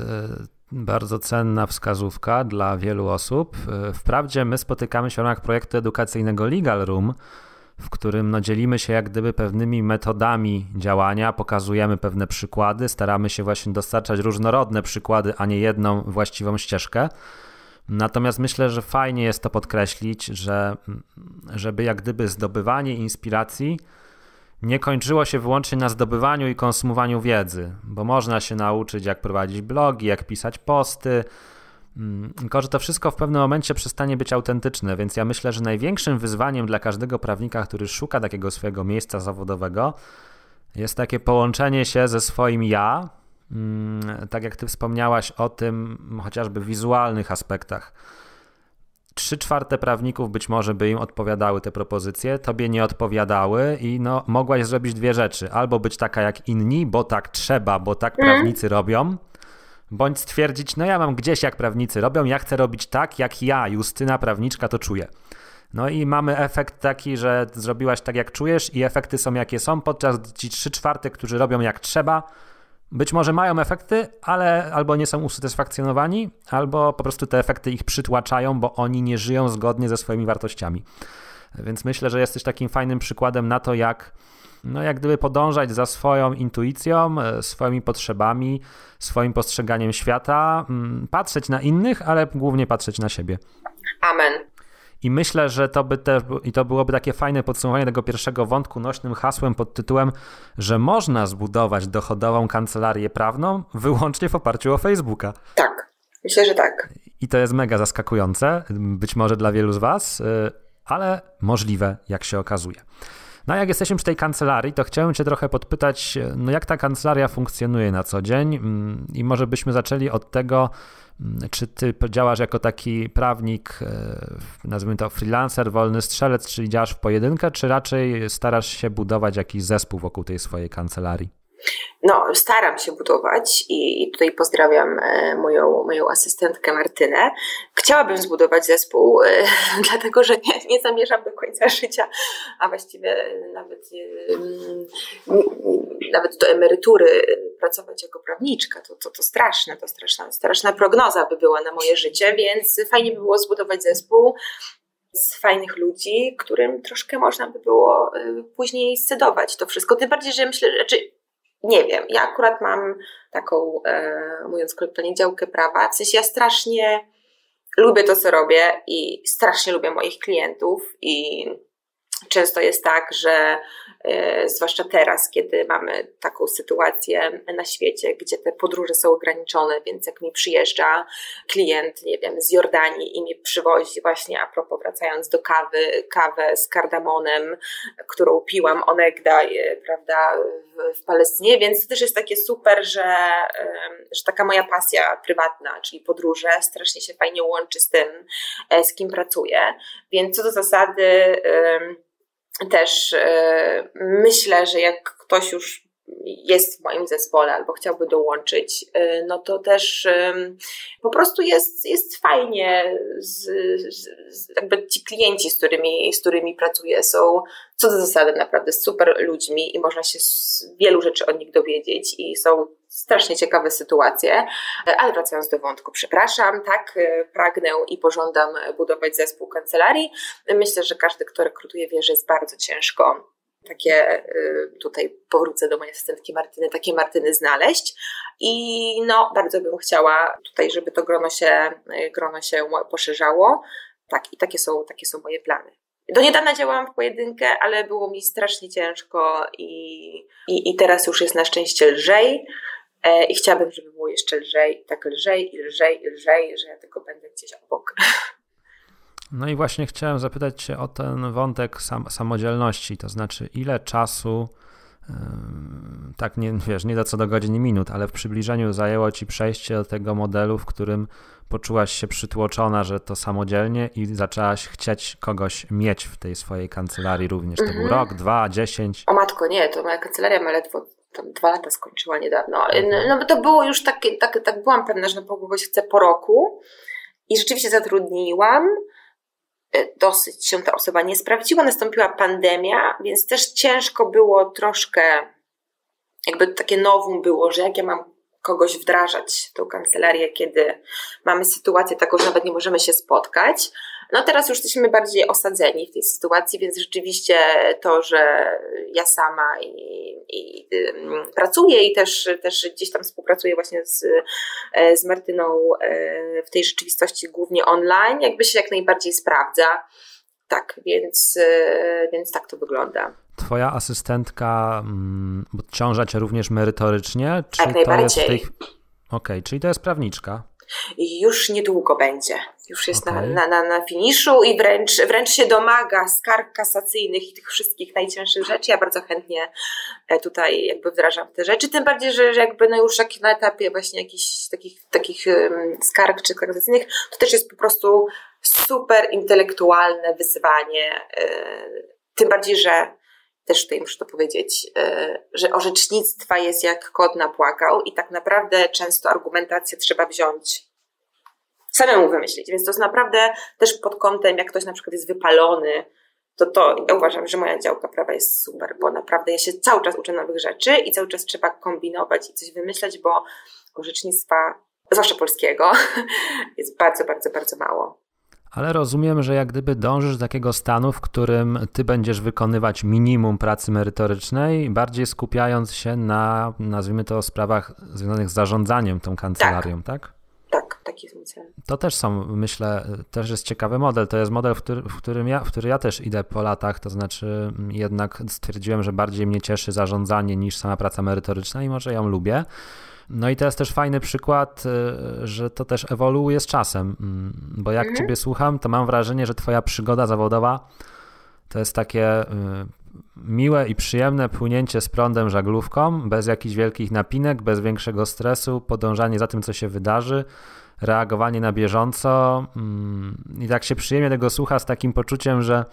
bardzo cenna wskazówka dla wielu osób. Wprawdzie my spotykamy się w ramach projektu edukacyjnego Legal Room, w którym no, dzielimy się jak gdyby pewnymi metodami działania, pokazujemy pewne przykłady, staramy się właśnie dostarczać różnorodne przykłady, a nie jedną właściwą ścieżkę. Natomiast myślę, że fajnie jest to podkreślić, że żeby jak gdyby zdobywanie inspiracji nie kończyło się wyłącznie na zdobywaniu i konsumowaniu wiedzy, bo można się nauczyć, jak prowadzić blogi, jak pisać posty, mm, tylko że to wszystko w pewnym momencie przestanie być autentyczne, więc ja myślę, że największym wyzwaniem dla każdego prawnika, który szuka takiego swojego miejsca zawodowego, jest takie połączenie się ze swoim ja, tak jak ty wspomniałaś o tym, chociażby wizualnych aspektach. Trzy czwarte prawników być może by im odpowiadały te propozycje, tobie nie odpowiadały i no, mogłaś zrobić dwie rzeczy. Albo być taka jak inni, bo tak trzeba, bo tak mm. prawnicy robią, bądź stwierdzić, no ja mam gdzieś jak prawnicy robią, ja chcę robić tak, jak ja, Justyna, prawniczka, to czuję. No i mamy efekt taki, że zrobiłaś tak, jak czujesz i efekty są jakie są, podczas ci trzy czwarte, którzy robią jak trzeba, być może mają efekty, ale albo nie są usatysfakcjonowani, albo po prostu te efekty ich przytłaczają, bo oni nie żyją zgodnie ze swoimi wartościami. Więc myślę, że jesteś takim fajnym przykładem na to, jak, no jak gdyby podążać za swoją intuicją, e, swoimi potrzebami, swoim postrzeganiem świata, mm, patrzeć na innych, ale głównie patrzeć na siebie. Amen. I myślę, że to by też, i to byłoby takie fajne podsumowanie tego pierwszego wątku nośnym hasłem pod tytułem, że można zbudować dochodową kancelarię prawną wyłącznie w oparciu o Facebooka. Tak, myślę, że tak. I to jest mega zaskakujące, być może dla wielu z Was, y, ale możliwe, jak się okazuje. No a jak jesteśmy przy tej kancelarii, to chciałem Cię trochę podpytać, no jak ta kancelaria funkcjonuje na co dzień mm, i może byśmy zaczęli od tego, czy ty działasz jako taki prawnik, e, nazwijmy to freelancer, wolny strzelec, czyli działasz w pojedynkę, czy raczej starasz się budować jakiś zespół wokół tej swojej kancelarii? No, staram się budować i tutaj pozdrawiam e, moją, moją asystentkę Martynę. Chciałabym zbudować zespół, e, dlatego że nie, nie zamierzam do końca życia, a właściwie nawet, nawet do emerytury pracować jako prawniczka. To, to, to straszne, to straszna, straszna prognoza by była na moje życie, więc fajnie by było zbudować zespół z fajnych ludzi, którym troszkę można by było e, później scedować to wszystko. Tym bardziej, że myślę, że znaczy, nie wiem, ja akurat mam taką, e, mówiąc kolokwialnie, działkę prawa. W sensie ja strasznie lubię to, co robię i strasznie lubię moich klientów i często jest tak, że zwłaszcza teraz, kiedy mamy taką sytuację na świecie, gdzie te podróże są ograniczone, więc jak mi przyjeżdża klient, nie wiem, z Jordanii i mi przywozi właśnie, a propos wracając do kawy, kawę z kardamonem, którą piłam onegda, prawda, w, w Palestynie, więc to też jest takie super, że, że taka moja pasja prywatna, czyli podróże, strasznie się fajnie łączy z tym, e, z kim pracuję, więc co do zasady też e, myślę, że jak ktoś już jest w moim zespole albo chciałby dołączyć, e, no to też po prostu jest, jest fajnie. Z, z, jakby ci klienci, z którymi, z którymi pracuję, są co do zasady naprawdę super ludźmi i można się wielu rzeczy od nich dowiedzieć i są strasznie ciekawe sytuacje. Ale wracając do wątku, przepraszam, tak, e, pragnę i pożądam budować zespół kancelarii. Myślę, że każdy, kto rekrutuje, wie, że jest bardzo ciężko takie, y, tutaj powrócę do mojej asystentki Martyny, takie Martyny znaleźć i no bardzo bym chciała tutaj, żeby to grono się, y, grono się poszerzało. Tak, i takie są, takie są moje plany. Do niedawna działałam w pojedynkę, ale było mi strasznie ciężko i, i, i teraz już jest na szczęście lżej. E, I chciałabym, żeby było jeszcze lżej, tak lżej i lżej i lżej, że ja tylko będę gdzieś obok. No i właśnie chciałem zapytać Cię o ten wątek sam, samodzielności, to znaczy ile czasu, tak nie, wiesz, nie da co do godzin minut, ale w przybliżeniu zajęło Ci przejście do tego modelu, w którym poczułaś się przytłoczona, że to samodzielnie i zaczęłaś chcieć kogoś mieć w tej swojej kancelarii również. To był mhm. rok, dwa, dziesięć? O matko, nie, to moja kancelaria ma ledwo tam dwa lata skończyła niedawno. Mhm. No bo to było już takie, tak, tak byłam pewna, że na kogoś chcę po roku i rzeczywiście zatrudniłam E, dosyć się ta osoba nie sprawdziła. Nastąpiła pandemia, więc też ciężko było troszkę, jakby takie nowum było, że jak ja mam kogoś wdrażać tą kancelarię, kiedy mamy sytuację taką, że nawet nie możemy się spotkać. No teraz już jesteśmy bardziej osadzeni w tej sytuacji, więc rzeczywiście to, że ja sama i, i pracuję i też, też gdzieś tam współpracuję właśnie z, e, z Martyną e, w tej rzeczywistości głównie online, jakby się jak najbardziej sprawdza. Tak, więc, e, więc tak to wygląda. Twoja asystentka mm, ciąża cię również merytorycznie? Czy jak najbardziej. Tej... Okej, okay, czyli to jest prawniczka. Już niedługo będzie. Już jest okay. na, na, na, finiszu i wręcz, wręcz się domaga skarg kasacyjnych i tych wszystkich najcięższych rzeczy. Ja bardzo chętnie e, tutaj jakby wdrażam te rzeczy. Tym bardziej, że, że jakby no już na etapie właśnie jakichś takich, takich skarg czy kasacyjnych, to też jest po prostu super intelektualne wyzwanie. E, tym bardziej, że też tutaj muszę to powiedzieć, e, że orzecznictwa jest jak kod napłakał i tak naprawdę często argumentację trzeba wziąć samemu wymyślić. Więc to jest naprawdę też pod kątem, jak ktoś na przykład jest wypalony, to to ja uważam, że moja działka prawa jest super, bo naprawdę ja się cały czas uczę nowych rzeczy i cały czas trzeba kombinować i coś wymyślać, bo orzecznictwa, zwłaszcza polskiego, jest bardzo, bardzo, bardzo mało. Ale rozumiem, że jak gdyby dążysz do takiego stanu, w którym ty będziesz wykonywać minimum pracy merytorycznej, bardziej skupiając się na, nazwijmy to, sprawach związanych z zarządzaniem tą kancelarią, tak? tak? Tak, taki jest mój cel. To też są, myślę, też jest ciekawy model. To jest model, w, który, w, którym ja, w który ja też idę po latach, to znaczy mm, jednak stwierdziłem, że bardziej mnie cieszy zarządzanie niż sama praca merytoryczna i może ją lubię. No i to jest też fajny przykład, y, że to też ewoluuje z czasem, mm, bo jak mhm. ciebie słucham, to mam wrażenie, że twoja przygoda zawodowa to jest takie y, miłe i przyjemne płynięcie z prądem żaglówką, bez jakichś wielkich napinek, bez większego stresu, podążanie za tym, co się wydarzy, reagowanie na bieżąco. Mm, I tak się przyjemnie tego słucha z takim poczuciem, że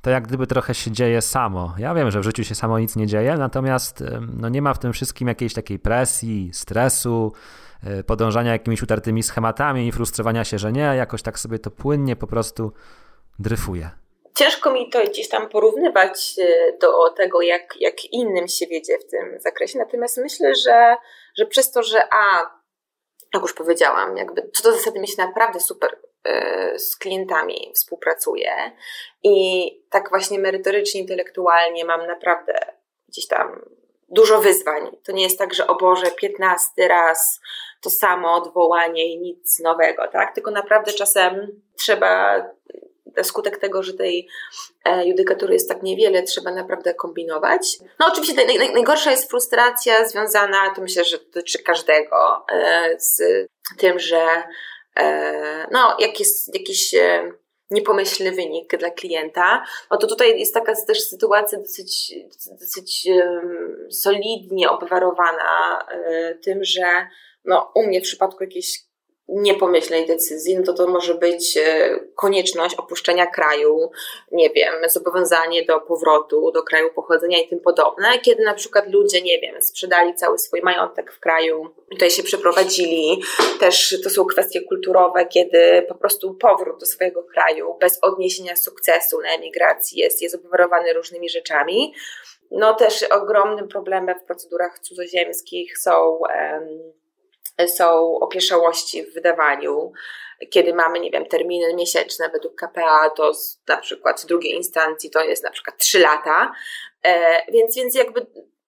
to jak gdyby trochę się dzieje samo. Ja wiem, że w życiu się samo nic nie dzieje, natomiast no nie ma w tym wszystkim jakiejś takiej presji, stresu, e, podążania jakimiś utartymi schematami i frustrowania się, że nie, jakoś tak sobie to płynnie po prostu dryfuje. Ciężko mi to gdzieś tam porównywać e, do tego, jak, jak innym się wiedzie w tym zakresie. Natomiast myślę, że, że przez to, że A, jak już powiedziałam, jakby co do zasady mi się naprawdę super e, z klientami współpracuję i tak właśnie merytorycznie, intelektualnie mam naprawdę gdzieś tam dużo wyzwań. To nie jest tak, że o Boże, 15 raz to samo odwołanie i nic nowego, tak? Tylko naprawdę czasem trzeba skutek tego, że tej e, judykatury jest tak niewiele, trzeba naprawdę kombinować. No oczywiście naj, naj, najgorsza jest frustracja związana, to myślę, że dotyczy każdego, e, z tym, że e, no, jak jest jakiś niepomyślny wynik dla klienta, no to tutaj jest taka też sytuacja dosyć, dosyć solidnie obwarowana tym, że no, u mnie w przypadku jakiejś niepomyślnej decyzji, no to to może być e, konieczność opuszczenia kraju, nie wiem, zobowiązanie do powrotu do kraju pochodzenia i tym podobne, kiedy na przykład ludzie, nie wiem, sprzedali cały swój majątek w kraju, tutaj się przeprowadzili, też to są kwestie kulturowe, kiedy po prostu powrót do swojego kraju bez odniesienia sukcesu na emigracji jest, jest obwarowany różnymi rzeczami. No też ogromnym problemem w procedurach cudzoziemskich są um, są opieszałości w wydawaniu. Kiedy mamy, nie wiem, terminy miesięczne według KPA, to na przykład w drugiej instancji to jest na przykład 3 lata. E, więc, więc jakby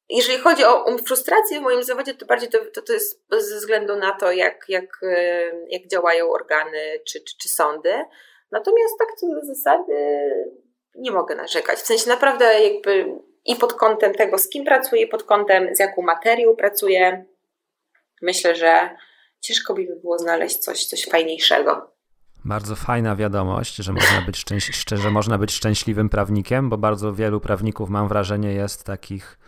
jeżeli chodzi o frustrację w moim zawodzie, to bardziej to, to, to jest ze względu na to, jak, jak, e, jak działają organy czy, czy, czy sądy. Natomiast tak co do zasady nie mogę narzekać. W sensie naprawdę jakby i pod kątem tego, z kim pracuję, pod kątem z jaką materią pracuję, myślę, że ciężko by było znaleźć coś, coś fajniejszego. Bardzo fajna wiadomość, że można być, szczęś- że można być szczęśliwym prawnikiem, bo bardzo wielu prawników, mam wrażenie, jest takich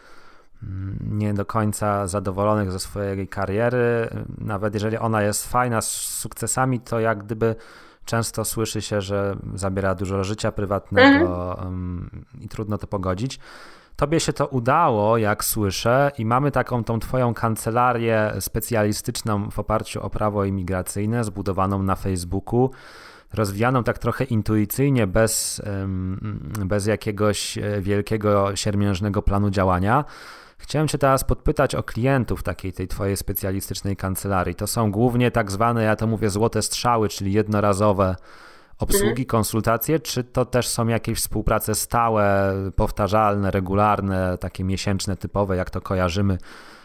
mm, nie do końca zadowolonych ze swojej kariery. Nawet jeżeli ona jest fajna z sukcesami, to jak gdyby często słyszy się, że zabiera dużo życia prywatnego mhm. i trudno to pogodzić. Tobie się to udało, jak słyszę, i mamy taką tą Twoją kancelarię specjalistyczną w oparciu o prawo imigracyjne, zbudowaną na Facebooku, rozwijaną tak trochę intuicyjnie, bez, bez jakiegoś e, wielkiego, siermiężnego planu działania. Chciałem Cię teraz podpytać o klientów takiej tej Twojej specjalistycznej kancelarii. To są głównie tak zwane, ja to mówię, złote strzały, czyli jednorazowe obsługi, mhm. konsultacje, czy to też są jakieś współprace stałe, powtarzalne, regularne, takie miesięczne, typowe, jak to kojarzymy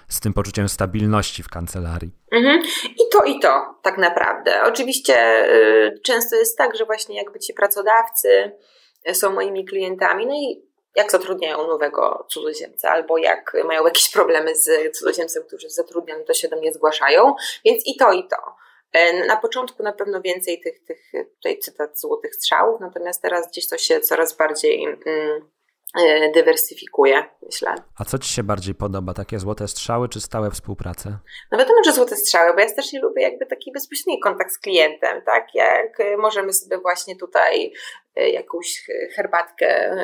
z tym poczuciem stabilności w kancelarii? Mhm. I to, i to, tak naprawdę. Oczywiście y, często jest tak, że właśnie jakby ci pracodawcy są moimi klientami, no i jak zatrudniają nowego cudzoziemca, albo jak mają jakieś problemy z cudzoziemcem, którzy zatrudniają, to się do mnie zgłaszają, więc i to, i to. E, na początku na pewno więcej tych, tych tutaj cytat złotych strzałów, natomiast teraz gdzieś to się coraz bardziej e, dywersyfikuje, myślę. A co Ci się bardziej podoba, takie złote strzały czy stałe współprace? No wiadomo, że złote strzały, bo ja też nie lubię jakby taki bezpośredni kontakt z klientem, tak, jak możemy sobie właśnie tutaj e, jakąś herbatkę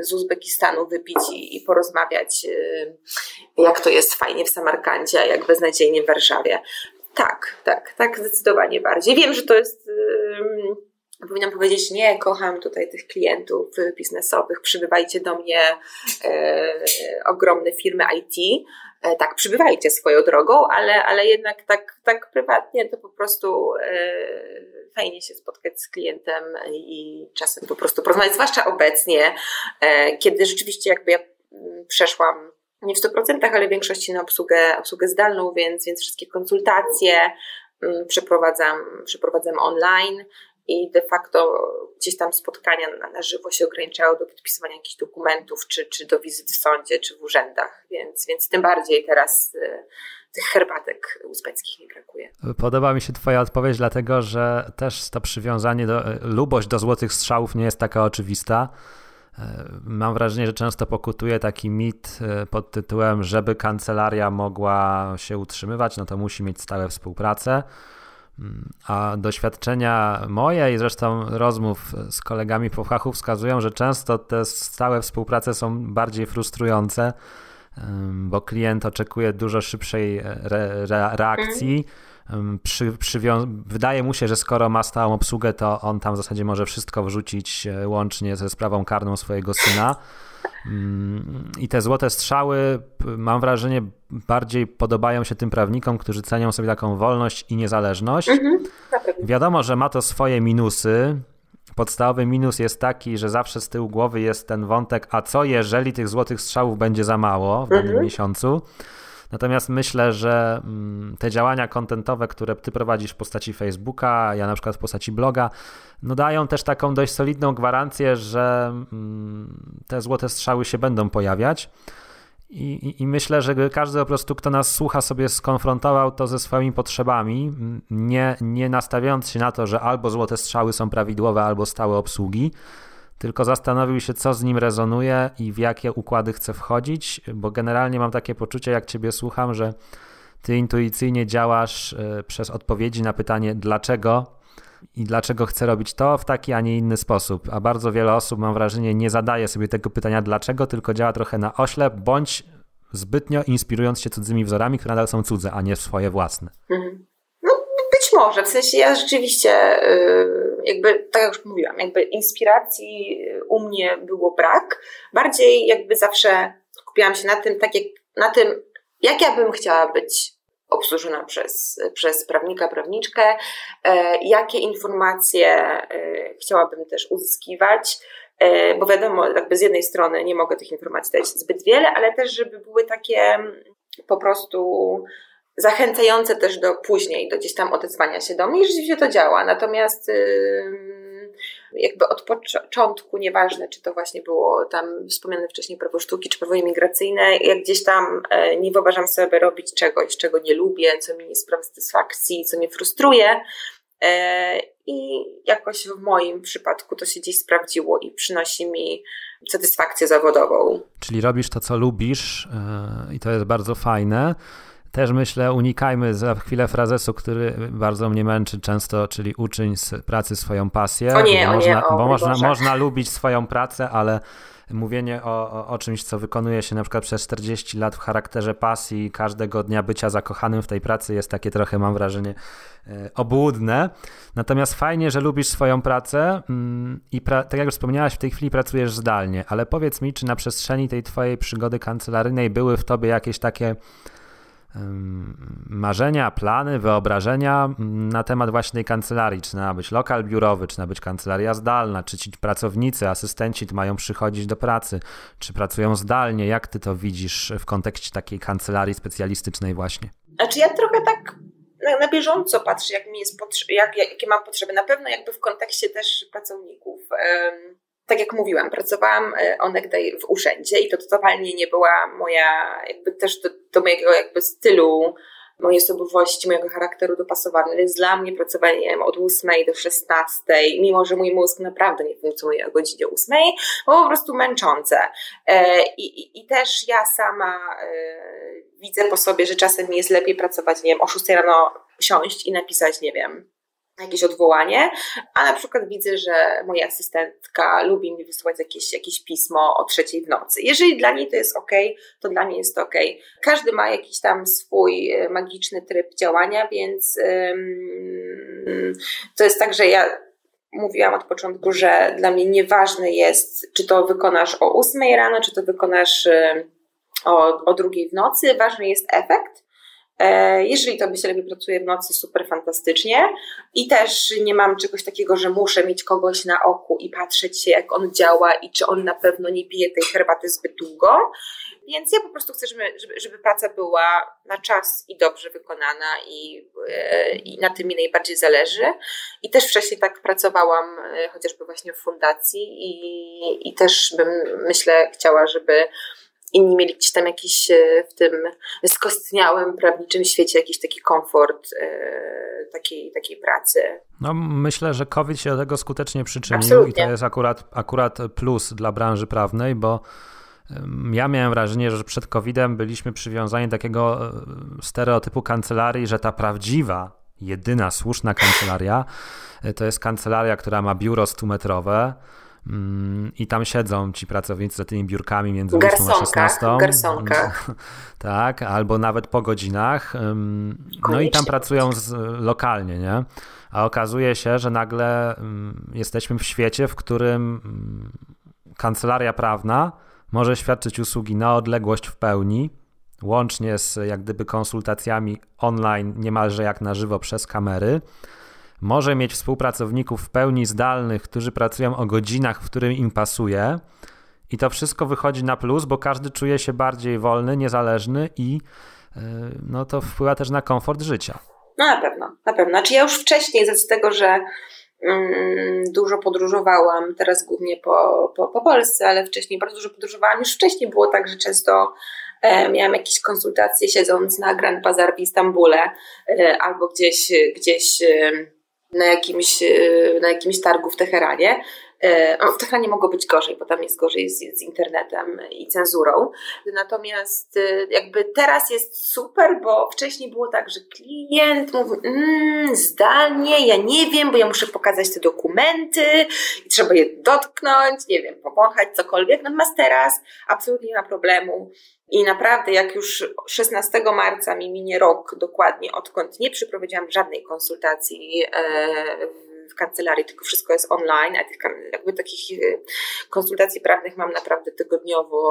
z Uzbekistanu wypić i, i porozmawiać, jak to jest fajnie w Samarkandzie, a jak beznadziejnie w Warszawie. Tak, tak, tak, zdecydowanie bardziej. Wiem, że to jest. Yy, powinnam powiedzieć, nie, kocham tutaj tych klientów biznesowych, przybywajcie do mnie yy, ogromne firmy IT. Yy, tak, przybywajcie swoją drogą, ale, ale jednak tak, tak prywatnie to po prostu yy, fajnie się spotkać z klientem i czasem po prostu porozmawiać, zwłaszcza obecnie, yy, kiedy rzeczywiście jakby ja mm, przeszłam nie w 100%, ale w większości na obsługę, obsługę zdalną, więc, więc wszystkie konsultacje mm, przeprowadzam, przeprowadzam online i de facto gdzieś tam spotkania na, na żywo się ograniczają do podpisywania jakichś dokumentów, czy, czy do wizyt w sądzie, czy w urzędach, więc, więc tym bardziej teraz y, tych herbatek uzbeckich mi brakuje. Podoba mi się Twoja odpowiedź, dlatego że też to przywiązanie do, lubość do złotych strzałów nie jest taka oczywista. E, mam wrażenie, że często pokutuje taki mit e, pod tytułem, żeby kancelaria mogła się utrzymywać, no to musi mieć stałe współpracę. A doświadczenia moje i zresztą rozmów z kolegami po fachu wskazują, że często te stałe współprace są bardziej frustrujące, bo klient oczekuje dużo szybszej re, re, reakcji. Przy, wydaje mu się, że skoro ma stałą obsługę, to on tam w zasadzie może wszystko wrzucić e, łącznie ze sprawą karną swojego syna. I te złote strzały, mam wrażenie, bardziej podobają się tym prawnikom, którzy cenią sobie taką wolność i niezależność. Mhm, Wiadomo, że ma to swoje minusy. Podstawowy minus jest taki, że zawsze z tyłu głowy jest ten wątek, a co jeżeli tych złotych strzałów będzie za mało w danym mhm. miesiącu? Natomiast myślę, że mm, te działania kontentowe, które ty prowadzisz w postaci Facebooka, ja na przykład w postaci bloga, no dają też taką dość solidną gwarancję, że mm, te złote strzały się będą pojawiać. I, i, I, myślę, że każdy po prostu, kto nas słucha, sobie skonfrontował to ze swoimi potrzebami, nie, nie nastawiając się na to, że albo złote strzały są prawidłowe, albo stałe obsługi, tylko zastanowił się, co z nim rezonuje i w jakie układy chce wchodzić, bo generalnie mam takie poczucie, jak Ciebie słucham, że Ty intuicyjnie działasz e, przez odpowiedzi na pytanie, dlaczego i dlaczego chcę robić to w taki, a nie inny sposób. A bardzo wiele osób, mam wrażenie, nie zadaje sobie tego pytania dlaczego, tylko działa trochę na oślep, bądź zbytnio inspirując się cudzymi wzorami, które nadal są cudze, a nie swoje własne. Mhm. Być może. W sensie ja rzeczywiście, y, jakby, tak jak już mówiłam, jakby inspiracji u mnie było brak. Bardziej jakby zawsze skupiałam się na tym, tak jak, na tym, jak ja bym chciała być obsłużona przez, przez prawnika, prawniczkę, e, jakie informacje chciałabym też uzyskiwać, bo wiadomo, jakby z jednej strony nie mogę tych informacji dać zbyt wiele, ale też, żeby były takie mm, po prostu zachęcające też do później, do gdzieś tam odezwania się do mnie i rzeczywiście to działa. Natomiast jakby od początku, nieważne czy to właśnie było tam wspomniane wcześniej prawo sztuki czy prawo imigracyjne, jak gdzieś tam e, nie wyobrażam sobie robić czegoś, czego nie lubię, co mi nie sprawia satysfakcji, co mnie frustruje. E, I jakoś w moim przypadku to się gdzieś sprawdziło i przynosi mi satysfakcję zawodową. Czyli robisz to, co lubisz, e, i to jest bardzo fajne. Też myślę, unikajmy za chwilę frazesu, który bardzo mnie męczy często, czyli uczyń z pracy swoją pasję. O nie, bo o można, nie, o bo można, można lubić swoją pracę, ale mówienie o, o, o, czymś, co wykonuje się na przykład przez 40 lat w charakterze pasji, każdego dnia bycia zakochanym w tej pracy jest takie trochę, mam wrażenie, e, obłudne. Natomiast fajnie, że lubisz swoją pracę mm, i pra- tak jak już wspomniałaś, w tej chwili pracujesz zdalnie, ale powiedz mi, czy na przestrzeni tej twojej przygody kancelaryjnej były w tobie jakieś takie marzenia, plany, wyobrażenia na temat właśnie tej kancelarii, czy ma być lokal biurowy, czy ma być kancelaria zdalna, czy ci pracownicy, asystenci mają przychodzić do pracy, czy pracują zdalnie, jak ty to widzisz w kontekście takiej kancelarii specjalistycznej właśnie? Znaczy ja trochę tak na, bieżąco patrzę, jak mi jest jak, jakie mam potrzeby, na pewno jakby w kontekście też pracowników. Tak jak mówiłam, pracowałam e, onegdaj w urzędzie i to totalnie nie była moja, jakby też do, do mojego jakby stylu, mojej osobowości, mojego charakteru dopasowany, więc dla mnie pracowanie od 8 do 16, mimo że mój mózg naprawdę nie funkcjonuje o godzinie 8, było po prostu męczące. E, I, i, i też ja sama e, widzę po sobie, że czasem jest lepiej pracować, nie wiem, o 6 rano siąść i napisać, nie wiem, jakieś odwołanie, a na przykład widzę, że moja asystentka lubi mi wysłać jakieś, jakieś pismo o trzeciej w nocy. Jeżeli dla niej to jest ok, to dla mnie jest ok. Każdy ma jakiś tam swój e, magiczny tryb działania, więc to jest tak, że ja mówiłam od początku, że dla mnie nieważne jest, czy to wykonasz o 8 rano, czy to wykonasz o, o drugiej w nocy, ważny jest efekt E, jeżeli tobie się lepiej pracuje w nocy, super fantastycznie. I też nie mam czegoś takiego, że muszę mieć kogoś na oku i patrzeć się, jak on działa i czy on na pewno nie pije tej herbaty zbyt długo. Więc ja po prostu chcę, żeby, żeby, żeby praca była na czas i dobrze wykonana i, e, i na tym mi najbardziej zależy. I też wcześniej tak pracowałam, e, chociażby właśnie w fundacji i, i też bym, myślę, chciała, żeby inni mieli gdzieś tam jakiś e, w tym skostniałym prawniczym świecie jakiś taki komfort e, takiej, takiej pracy. No, myślę, że COVID się do tego skutecznie przyczynił Absolutnie. i to jest akurat, akurat plus dla branży prawnej, bo ja miałem wrażenie, że przed COVID-em byliśmy przywiązani do takiego e, stereotypu kancelarii, że ta prawdziwa jedyna słuszna kancelaria to jest kancelaria, która ma biuro 100-metrowe. Mm, I tam siedzą ci pracownicy za tymi biurkami między 8 a 16. Garsonkach. Tak, albo nawet po godzinach. No i tam pracują z, lokalnie, nie? A okazuje się, że nagle jesteśmy w świecie, w którym kancelaria prawna może świadczyć usługi na odległość w pełni, łącznie z jak gdyby konsultacjami online, niemalże jak na żywo przez kamery. Może mieć współpracowników w pełni zdalnych, którzy pracują o godzinach, w którym im pasuje. I to wszystko wychodzi na plus, bo każdy czuje się bardziej wolny, niezależny i yy, no to wpływa też na komfort życia. No na pewno, na pewno. Znaczy ja już wcześniej, z tego, że mm, dużo podróżowałam, teraz głównie po, po, po Polsce, ale wcześniej bardzo dużo podróżowałam. Już wcześniej było tak, że często e, miałam jakieś konsultacje siedząc na Grand Bazar w Istambule e, albo gdzieś, gdzieś e, na jakimś, e, na jakimś targu w Teheranie. E, w Teheranie mogło być gorzej, bo tam jest gorzej z, z, internetem i cenzurą. Natomiast e, jakby teraz jest super, bo wcześniej było tak, że klient mówi mmm, zdalnie, ja nie wiem, bo ja muszę pokazać te dokumenty i trzeba je dotknąć, nie wiem, powąchać, cokolwiek. Natomiast teraz absolutnie nie ma problemu. I naprawdę, jak już 16 marca mi minie rok dokładnie, odkąd nie przeprowadziłam żadnej konsultacji w kancelarii, tylko wszystko jest online, a tych, jakby takich e, konsultacji prawnych mam naprawdę tygodniowo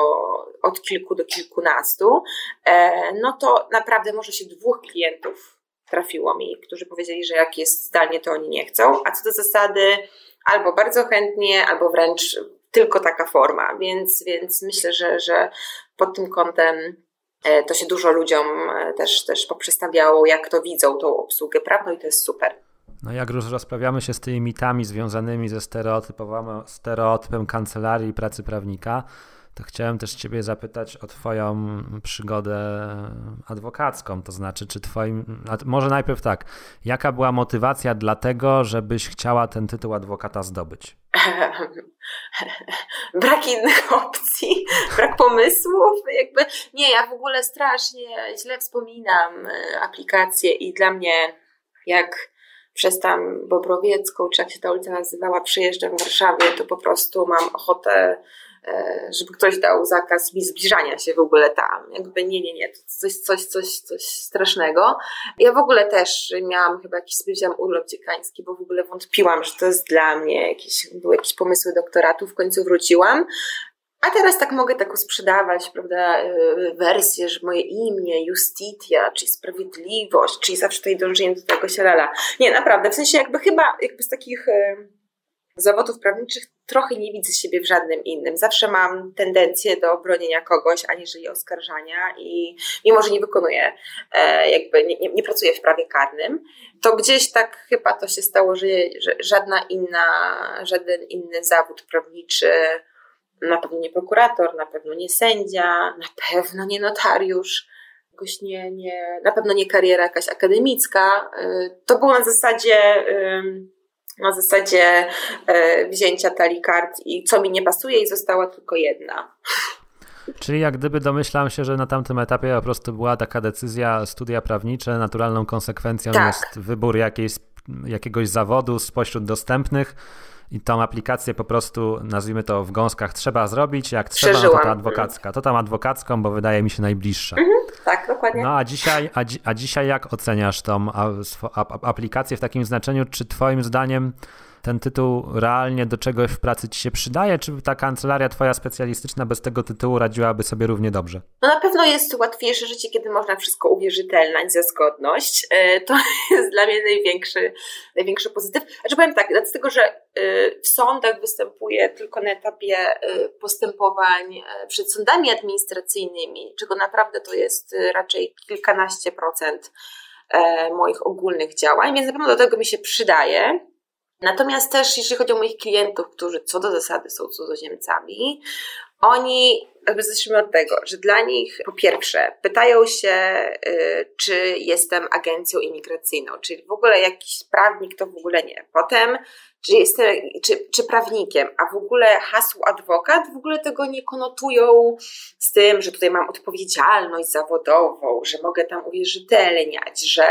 od kilku do kilkunastu, e, no to naprawdę może się dwóch klientów trafiło mi, którzy powiedzieli, że jak jest zdalnie, to oni nie chcą, a co do zasady albo bardzo chętnie, albo wręcz tylko taka forma, więc, więc myślę, że, że pod tym kątem e, to się dużo ludziom też, też poprzestawiało, jak to widzą tą obsługę prawną i to jest super. No jak już rozprawiamy się z tymi mitami związanymi ze stereotypem kancelarii i pracy prawnika, to chciałem też Ciebie zapytać o Twoją przygodę adwokacką. To znaczy, czy Twoim. Może najpierw tak. Jaka była motywacja dla tego, żebyś chciała ten tytuł adwokata zdobyć? brak innych opcji, brak pomysłów. Jakby nie, ja w ogóle strasznie źle wspominam e, aplikacje i dla mnie, jak przez tam Bobrowiecką, czy jak się ta ulica nazywała, przyjeżdżam w Warszawie, to po prostu mam ochotę, e, żeby ktoś dał zakaz mi zbliżania się w ogóle tam. Jakby nie, nie, nie, to coś, coś, coś, coś strasznego. Ja w ogóle też miałam chyba jakiś, wziąłam urlop dziekański, bo w ogóle wątpiłam, że to jest dla mnie, jakieś, były jakieś pomysły doktoratu, w końcu wróciłam. A teraz tak mogę tak sprzedawać, prawda, e, wersję, że moje imię, Justitia, czyli sprawiedliwość, czyli zawsze tutaj dążenie do tego sielala. Nie, naprawdę, w sensie jakby chyba jakby z takich e, zawodów prawniczych trochę nie widzę siebie w żadnym innym. Zawsze mam tendencję do bronienia kogoś, aniżeli oskarżania i mimo, że nie wykonuję, e, jakby nie, nie, nie pracuję w prawie karnym, to gdzieś tak chyba to się stało, że, że żadna inna, żaden inny zawód prawniczy na pewno nie prokurator, na pewno nie sędzia, na pewno nie notariusz, jakoś nie, nie, na pewno nie kariera jakaś akademicka. Y, to było na zasadzie na zasadzie y, wzięcia talii kart i co mi nie pasuje i została tylko jedna. Czyli jak gdyby domyślam się, że na tamtym etapie po prostu była taka decyzja studia prawnicze, naturalną konsekwencją tak. jest wybór jakiejś, jakiegoś zawodu spośród dostępnych, i tą aplikację po prostu, nazwijmy to w gąskach, trzeba zrobić. Jak trzeba, no to ta adwokacka. To tam adwokacką, bo wydaje mi się najbliższa. Mhm, tak, dokładnie. No a dzisiaj, a, a dzisiaj jak oceniasz tą aplikację w takim znaczeniu? Czy Twoim zdaniem ten tytuł realnie do czegoś w pracy ci się przydaje, czy ta kancelaria twoja specjalistyczna bez tego tytułu radziłaby sobie równie dobrze? No na pewno jest łatwiejsze życie, kiedy można wszystko uwierzytelnać za zgodność. E, to jest dla mnie największy, największy pozytyw. Znaczy powiem tak, dlatego, że e, w sądach występuje tylko na etapie e, postępowań przed sądami administracyjnymi, czego naprawdę to jest raczej kilkanaście procent moich ogólnych działań, więc na pewno do tego mi się przydaje. Natomiast też, jeśli chodzi o moich klientów, którzy co do zasady są cudzoziemcami, oni, jakby zacznijmy od tego, że dla nich po pierwsze pytają się, y, czy jestem agencją imigracyjną, czyli w ogóle jakiś prawnik to w ogóle nie. Potem czy, jestem, czy, czy prawnikiem, a w ogóle hasło adwokat w ogóle tego nie konotują z tym, że tutaj mam odpowiedzialność zawodową, że mogę tam uwierzytelniać, że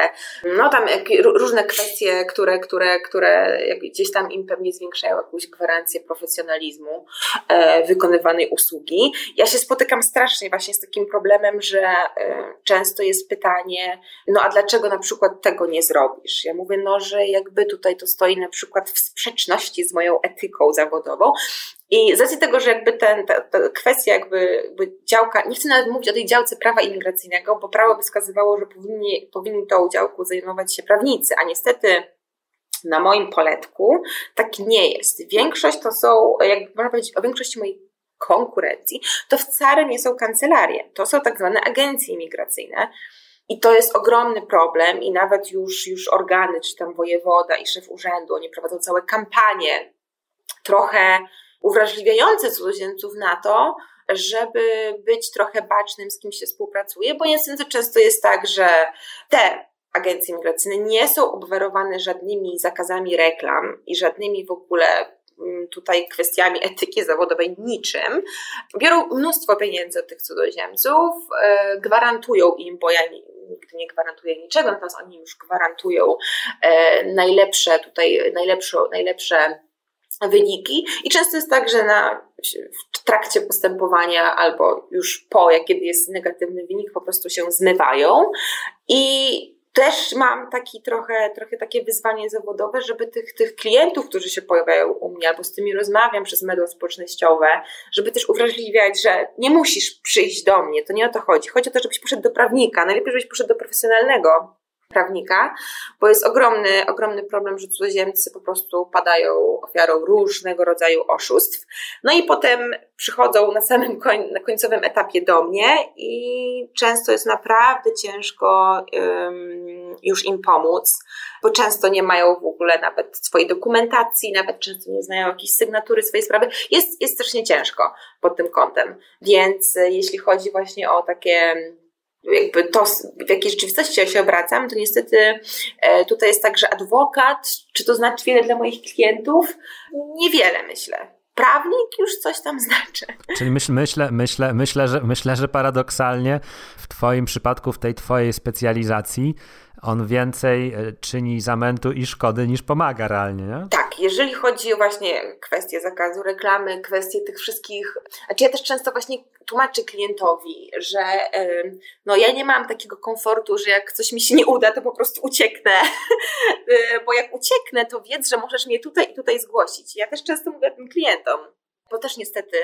no tam różne kwestie, które, które, które gdzieś tam im pewnie zwiększają jakąś gwarancję profesjonalizmu e, wykonywanej usługi. Ja się spotykam strasznie właśnie z takim problemem, że e, często jest pytanie, no a dlaczego na przykład tego nie zrobisz? Ja mówię, no, że jakby tutaj to stoi na przykład w sprzeczności z moją etyką zawodową. I z racji tego, że jakby ten, ta, ta kwestia jakby, jakby działka, nie chcę nawet mówić o tej działce prawa imigracyjnego, bo prawo by wskazywało, że powinni, powinni tą działką zajmować się prawnicy, a niestety na moim poletku tak nie jest. Większość to są, jak można powiedzieć o większości mojej konkurencji, to wcale nie są kancelarie, to są tak zwane agencje imigracyjne. I to jest ogromny problem i nawet już, już organy, czy tam wojewoda i szef urzędu, oni prowadzą całe kampanie, trochę uwrażliwiające cudzoziemców na to, żeby być trochę bacznym, z kim się współpracuje, bo niestety często jest tak, że te agencje migracyjne nie są obwarowane żadnymi zakazami reklam i żadnymi w ogóle tutaj kwestiami etyki zawodowej niczym. Biorą mnóstwo pieniędzy od tych cudzoziemców, e, gwarantują im, bo ja nigdy nie gwarantuję niczego, natomiast oni już gwarantują e, najlepsze tutaj, najlepsze, najlepsze wyniki i często jest tak, że na, w trakcie postępowania albo już po, jak kiedy jest negatywny wynik, po prostu się zmywają i też mam taki trochę, trochę takie wyzwanie zawodowe, żeby tych, tych klientów, którzy się pojawiają u mnie, albo z tymi rozmawiam przez media społecznościowe, żeby też uwrażliwiać, że nie musisz przyjść do mnie, to nie o to chodzi. Chodzi o to, żebyś poszedł do prawnika, najlepiej, żebyś poszedł do profesjonalnego prawnika, bo jest ogromny, ogromny problem, że cudzoziemcy po prostu padają ofiarą różnego rodzaju oszustw. No i potem przychodzą na samym koń, na końcowym etapie do mnie i często jest naprawdę ciężko um, już im pomóc, bo często nie mają w ogóle nawet swojej dokumentacji, nawet często nie znają jakiejś sygnatury swojej sprawy. Jest, jest strasznie ciężko pod tym kątem. Więc e, jeśli chodzi właśnie o takie jakby to, w jakiej rzeczywistości ja się obracam, to niestety e, tutaj jest tak, że adwokat, czy to znaczy wiele dla moich klientów? Niewiele myślę. Prawnik już coś tam znaczy. Czyli myśl, myślę, myślę, myślę, że, myślę, że paradoksalnie w Twoim przypadku, w tej Twojej specjalizacji, on więcej e, czyni zamętu i szkody niż pomaga realnie, nie? Tak, jeżeli chodzi o właśnie kwestie zakazu reklamy, kwestie tych wszystkich, znaczy ja też często właśnie tłumaczę klientowi, że no ja nie mam takiego komfortu, że jak coś mi się nie uda, to po prostu ucieknę, e, bo jak ucieknę, to wiedz, że możesz mnie tutaj i tutaj zgłosić. Ja też często mówię tym klientom, bo też niestety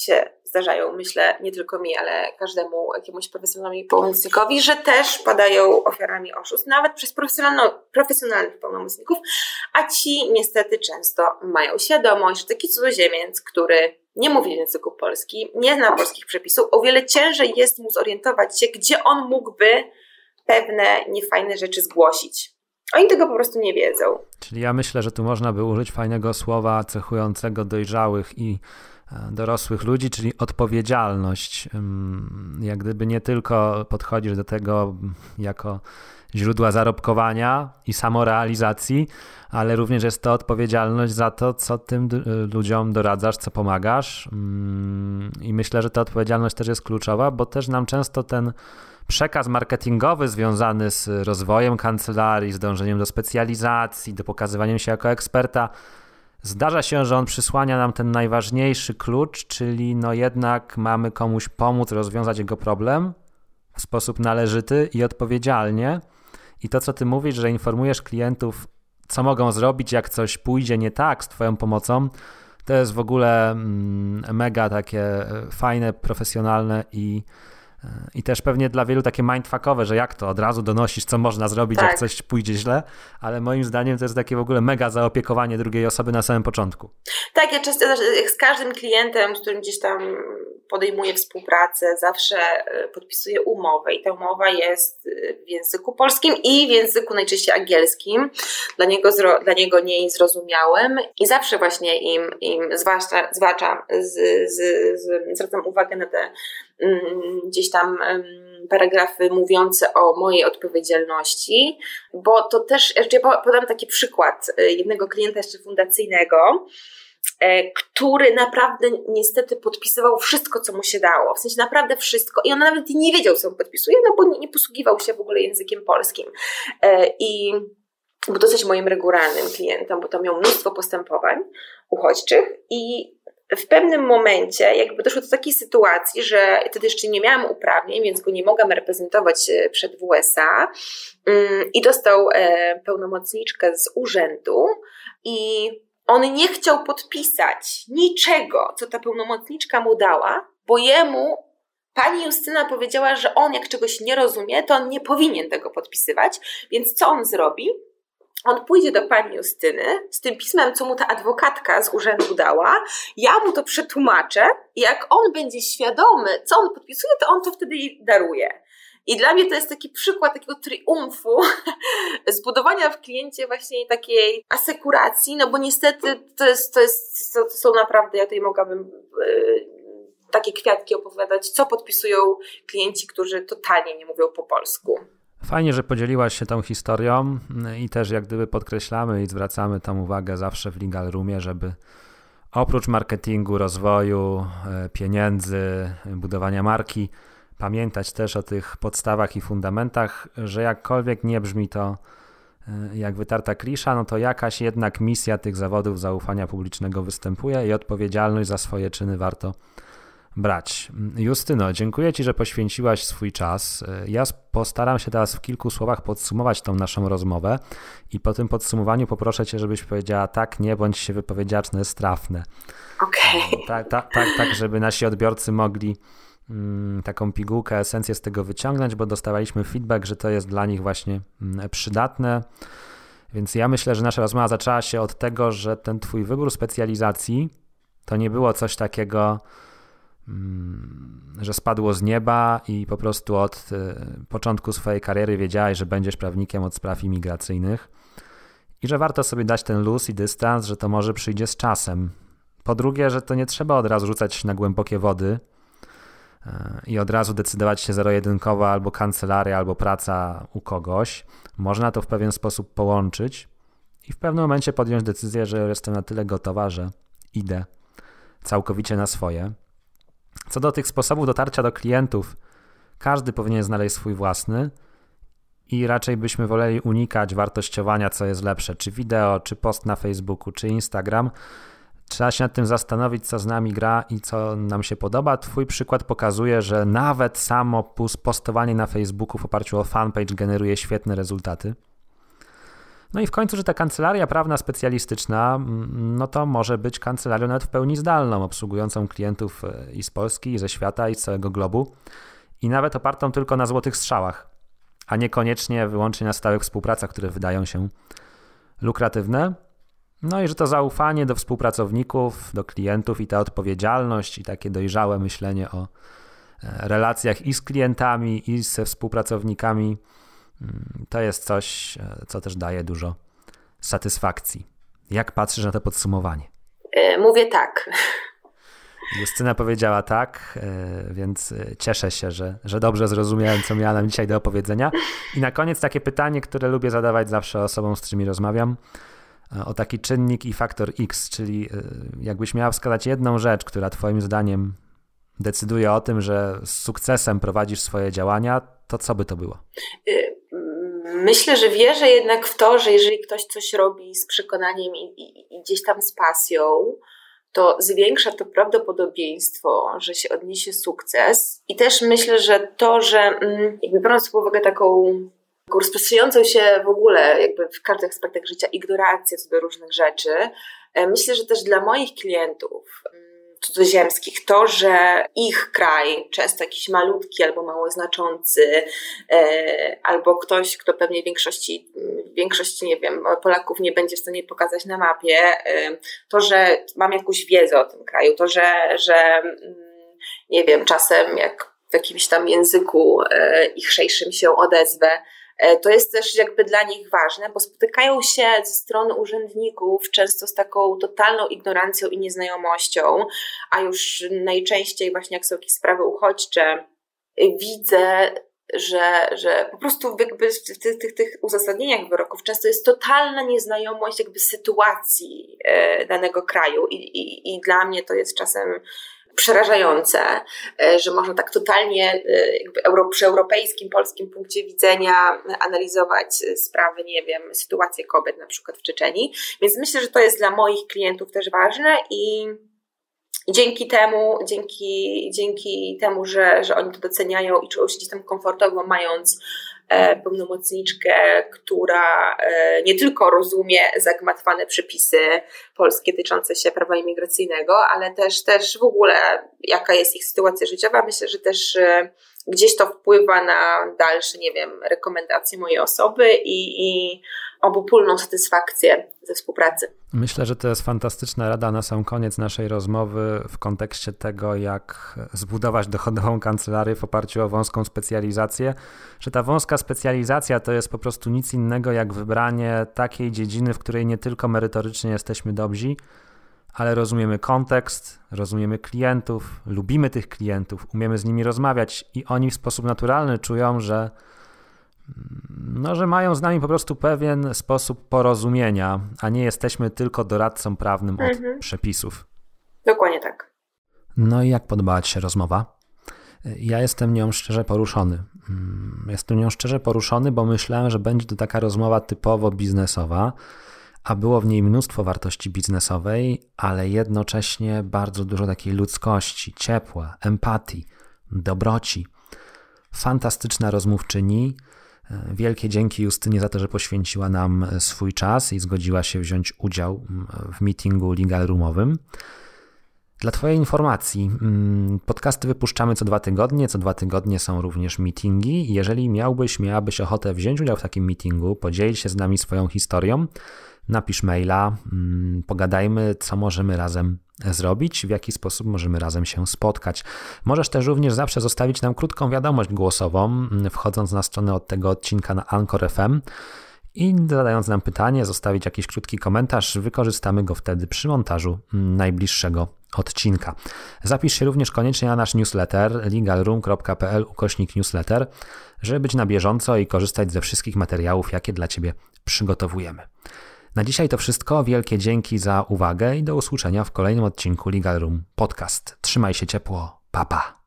się zdarzają, myślę, nie tylko mi, ale każdemu jakiemuś profesjonalnemu pełnomocnikowi, że też padają ofiarami oszustw, nawet przez profesjonalnych pełnomocników, a ci niestety często mają świadomość, że taki cudzoziemiec, który nie mówi w języku polskim, nie zna polskich przepisów, o wiele ciężej jest mu zorientować się, gdzie on mógłby pewne niefajne rzeczy zgłosić. Oni tego po prostu nie wiedzą. Czyli ja myślę, że tu można by użyć fajnego słowa cechującego dojrzałych i dorosłych ludzi, czyli odpowiedzialność. Jak gdyby nie tylko podchodzisz do tego jako źródła zarobkowania i samorealizacji, ale również jest to odpowiedzialność za to, co tym ludziom doradzasz, co pomagasz. I myślę, że ta odpowiedzialność też jest kluczowa, bo też nam często ten przekaz marketingowy związany z rozwojem kancelarii, z dążeniem do specjalizacji, do pokazywaniem się jako eksperta, Zdarza się, że on przysłania nam ten najważniejszy klucz, czyli no jednak mamy komuś pomóc rozwiązać jego problem w sposób należyty i odpowiedzialnie. I to, co ty mówisz, że informujesz klientów, co mogą zrobić, jak coś pójdzie nie tak z twoją pomocą, to jest w ogóle mm, mega takie e, fajne, profesjonalne i i też pewnie dla wielu takie mindfuckowe, że jak to, od razu donosisz, co można zrobić, tak. jak coś pójdzie źle, ale moim zdaniem to jest takie w ogóle mega zaopiekowanie drugiej osoby na samym początku. Tak, ja często z każdym klientem, z którym gdzieś tam podejmuję współpracę, zawsze e, podpisuję umowę i ta umowa jest e, w języku polskim i w języku najczęściej angielskim, dla niego, dla niego nie zrozumiałym i zawsze właśnie im, im zwłaszcza, zwłaszcza z, z, z, zwracam uwagę na te gdzieś tam paragrafy mówiące o mojej odpowiedzialności, bo to też, ja podam taki przykład e, jednego klienta jeszcze fundacyjnego, e, który naprawdę niestety podpisywał wszystko, co mu się dało. W sensie naprawdę wszystko. I on nawet nie wiedział, co podpisuje, no bo nie, nie posługiwał się w ogóle językiem polskim. I był dosyć moim regularnym klientem, bo to miał mnóstwo postępowań uchodźczych i w pewnym momencie jakby doszło do takiej sytuacji, że wtedy jeszcze nie miałam uprawnień, więc go nie mogłam reprezentować e, przed WSA mm, i dostał e, pełnomocniczkę z urzędu i on nie chciał podpisać niczego, co ta pełnomocniczka mu dała, bo jemu pani Justyna powiedziała, że on jak czegoś nie rozumie, to on nie powinien tego podpisywać, więc co on zrobi? On pójdzie do pani Justyny z tym pismem, co mu ta adwokatka z urzędu dała, ja mu to przetłumaczę i jak on będzie świadomy, co on podpisuje, to on to wtedy jej daruje. I dla mnie to jest taki przykład takiego triumfu zbudowania w kliencie właśnie takiej asekuracji, no bo niestety to, jest, to, jest, to są naprawdę, ja tutaj mogłabym yy, takie kwiatki opowiadać, co podpisują klienci, którzy totalnie nie mówią po polsku. Fajnie, że podzieliłaś się tą historią i też jak gdyby podkreślamy i zwracamy tam uwagę zawsze w Legal Roomie, żeby oprócz marketingu, rozwoju, e, pieniędzy, budowania marki, pamiętać też o tych podstawach i fundamentach, że jakkolwiek nie brzmi to e, jak wytarta klisza, no to jakaś jednak misja tych zawodów zaufania publicznego występuje i odpowiedzialność za swoje czyny warto brać. Justyno, dziękuję Ci, że poświęciłaś swój czas. Ja postaram się teraz w kilku słowach podsumować tą naszą rozmowę i po tym podsumowaniu poproszę Cię, żebyś powiedziała tak, nie, bądź się wypowiedziała, czy to jest trafne. Okej. Okay. Tak, tak, tak, tak, żeby nasi odbiorcy mogli mm, taką pigułkę, esencję z tego wyciągnąć, bo dostawaliśmy feedback, że to jest dla nich właśnie mm, przydatne. Więc ja myślę, że nasza rozmowa zaczęła się od tego, że ten Twój wybór specjalizacji to nie było coś takiego, że spadło z nieba i po prostu od e, początku swojej kariery wiedziałeś, że będziesz prawnikiem od spraw imigracyjnych i że warto sobie dać ten luz i dystans, że to może przyjdzie z czasem. Po drugie, że to nie trzeba od razu rzucać na głębokie wody e, i od razu decydować się zero-jedynkowo albo kancelaria, albo praca u kogoś. Można to w pewien sposób połączyć i w pewnym momencie podjąć decyzję, że jestem na tyle gotowa, że idę całkowicie na swoje. Co do tych sposobów dotarcia do klientów, każdy powinien znaleźć swój własny i raczej byśmy woleli unikać wartościowania, co jest lepsze, czy wideo, czy post na Facebooku, czy Instagram. Trzeba się nad tym zastanowić, co z nami gra i co nam się podoba. Twój przykład pokazuje, że nawet samo postowanie na Facebooku w oparciu o fanpage generuje świetne rezultaty. No i w końcu, że ta kancelaria prawna specjalistyczna, mm, no to może być kancelarią nawet w pełni zdalną, obsługującą klientów e, i z Polski, i ze świata, i z całego globu, i nawet opartą tylko na złotych strzałach, a niekoniecznie wyłącznie na stałych współpracach, które wydają się lukratywne. No i że to zaufanie do współpracowników, do klientów i ta odpowiedzialność i takie dojrzałe myślenie o e, relacjach i z klientami, i ze współpracownikami to jest coś, e, co też daje dużo satysfakcji. Jak patrzysz na to podsumowanie? E, mówię tak. Justyna powiedziała tak, e, więc cieszę się, że, że dobrze zrozumiałem, co miała nam dzisiaj do opowiedzenia. I na koniec takie pytanie, które lubię zadawać zawsze osobom, z którymi rozmawiam, o taki czynnik i faktor X, czyli jakbyś miała wskazać jedną rzecz, która Twoim zdaniem decyduje o tym, że z sukcesem prowadzisz swoje działania, to co by to było? Myślę, że wierzę jednak w to, że jeżeli ktoś coś robi z przekonaniem i, i, i gdzieś tam z pasją, to zwiększa to prawdopodobieństwo, że się odniesie sukces. I też myślę, że to, że mm, jakby biorąc pod uwagę taką, rozprzestrzeniającą się w ogóle jakby w każdych aspektach życia ignorancję co do różnych rzeczy, e, myślę, że też dla moich klientów cudzoziemskich, to, że ich kraj, często jakiś malutki albo mało znaczący, e, albo ktoś, kto pewnie większości, większości, nie wiem, Polaków nie będzie w stanie pokazać na mapie, e, to, że mam jakąś wiedzę o tym kraju, to, że, że mm, nie wiem, czasem jak w jakimś tam języku e, ich szejszym się odezwę, to jest też jakby dla nich ważne, bo spotykają się ze strony urzędników często z taką totalną ignorancją i nieznajomością, a już najczęściej właśnie jak są jakieś sprawy uchodźcze, widzę że, że po prostu jakby w tych, tych, tych uzasadnieniach wyroków często jest totalna nieznajomość jakby sytuacji e, danego kraju i, i, i dla mnie to jest czasem przerażające, e, że można tak totalnie e, jakby euro, przy europejskim, polskim punkcie widzenia analizować sprawy, nie wiem, sytuację kobiet na przykład w Czeczeni. Więc myślę, że to jest dla moich klientów też ważne i dzięki temu, dzięki, dzięki temu, że, że oni to doceniają i czują się gdzieś tam komfortowo, mając e, pełnomocniczkę, która e, nie tylko rozumie zagmatwane przepisy polskie dotyczące się prawa imigracyjnego, ale też, też w ogóle jaka jest ich sytuacja życiowa. Myślę, że też e, gdzieś to wpływa na dalsze, nie wiem, rekomendacje mojej osoby i, i obopólną satysfakcję ze współpracy. Myślę, że to jest fantastyczna rada na sam koniec naszej rozmowy w kontekście tego, jak zbudować dochodową kancelarię w oparciu o wąską specjalizację. Że ta wąska specjalizacja to jest po prostu nic innego jak wybranie takiej dziedziny, w której nie tylko merytorycznie jesteśmy dobrzy, ale rozumiemy kontekst, rozumiemy klientów, lubimy tych klientów, umiemy z nimi rozmawiać i oni w sposób naturalny czują, że no, że mają z nami po prostu pewien sposób porozumienia, a nie jesteśmy tylko doradcą prawnym od mhm. przepisów. Dokładnie tak. No i jak podobała Ci się rozmowa? Ja jestem nią szczerze poruszony. Mm, jestem nią szczerze poruszony, bo myślałem, że będzie to taka rozmowa typowo biznesowa, a było w niej mnóstwo wartości biznesowej, ale jednocześnie bardzo dużo takiej ludzkości, ciepła, empatii, dobroci. Fantastyczna rozmówczyni, Wielkie dzięki Justynie za to, że poświęciła nam swój czas i zgodziła się wziąć udział w meetingu legal roomowym. Dla Twojej informacji, podcasty wypuszczamy co dwa tygodnie. Co dwa tygodnie są również meetingi. Jeżeli miałbyś, miałabyś ochotę wziąć udział w takim meetingu, podzielić się z nami swoją historią, napisz maila, pogadajmy, co możemy razem zrobić, w jaki sposób możemy razem się spotkać. Możesz też również zawsze zostawić nam krótką wiadomość głosową, wchodząc na stronę od tego odcinka na Anchor FM i zadając nam pytanie, zostawić jakiś krótki komentarz, wykorzystamy go wtedy przy montażu najbliższego odcinka. Zapisz się również koniecznie na nasz newsletter legalroom.pl ukośnik newsletter, żeby być na bieżąco i korzystać ze wszystkich materiałów, jakie dla Ciebie przygotowujemy. Na dzisiaj to wszystko. Wielkie dzięki za uwagę i do usłyszenia w kolejnym odcinku Legal Room Podcast. Trzymaj się ciepło. Papa. Pa.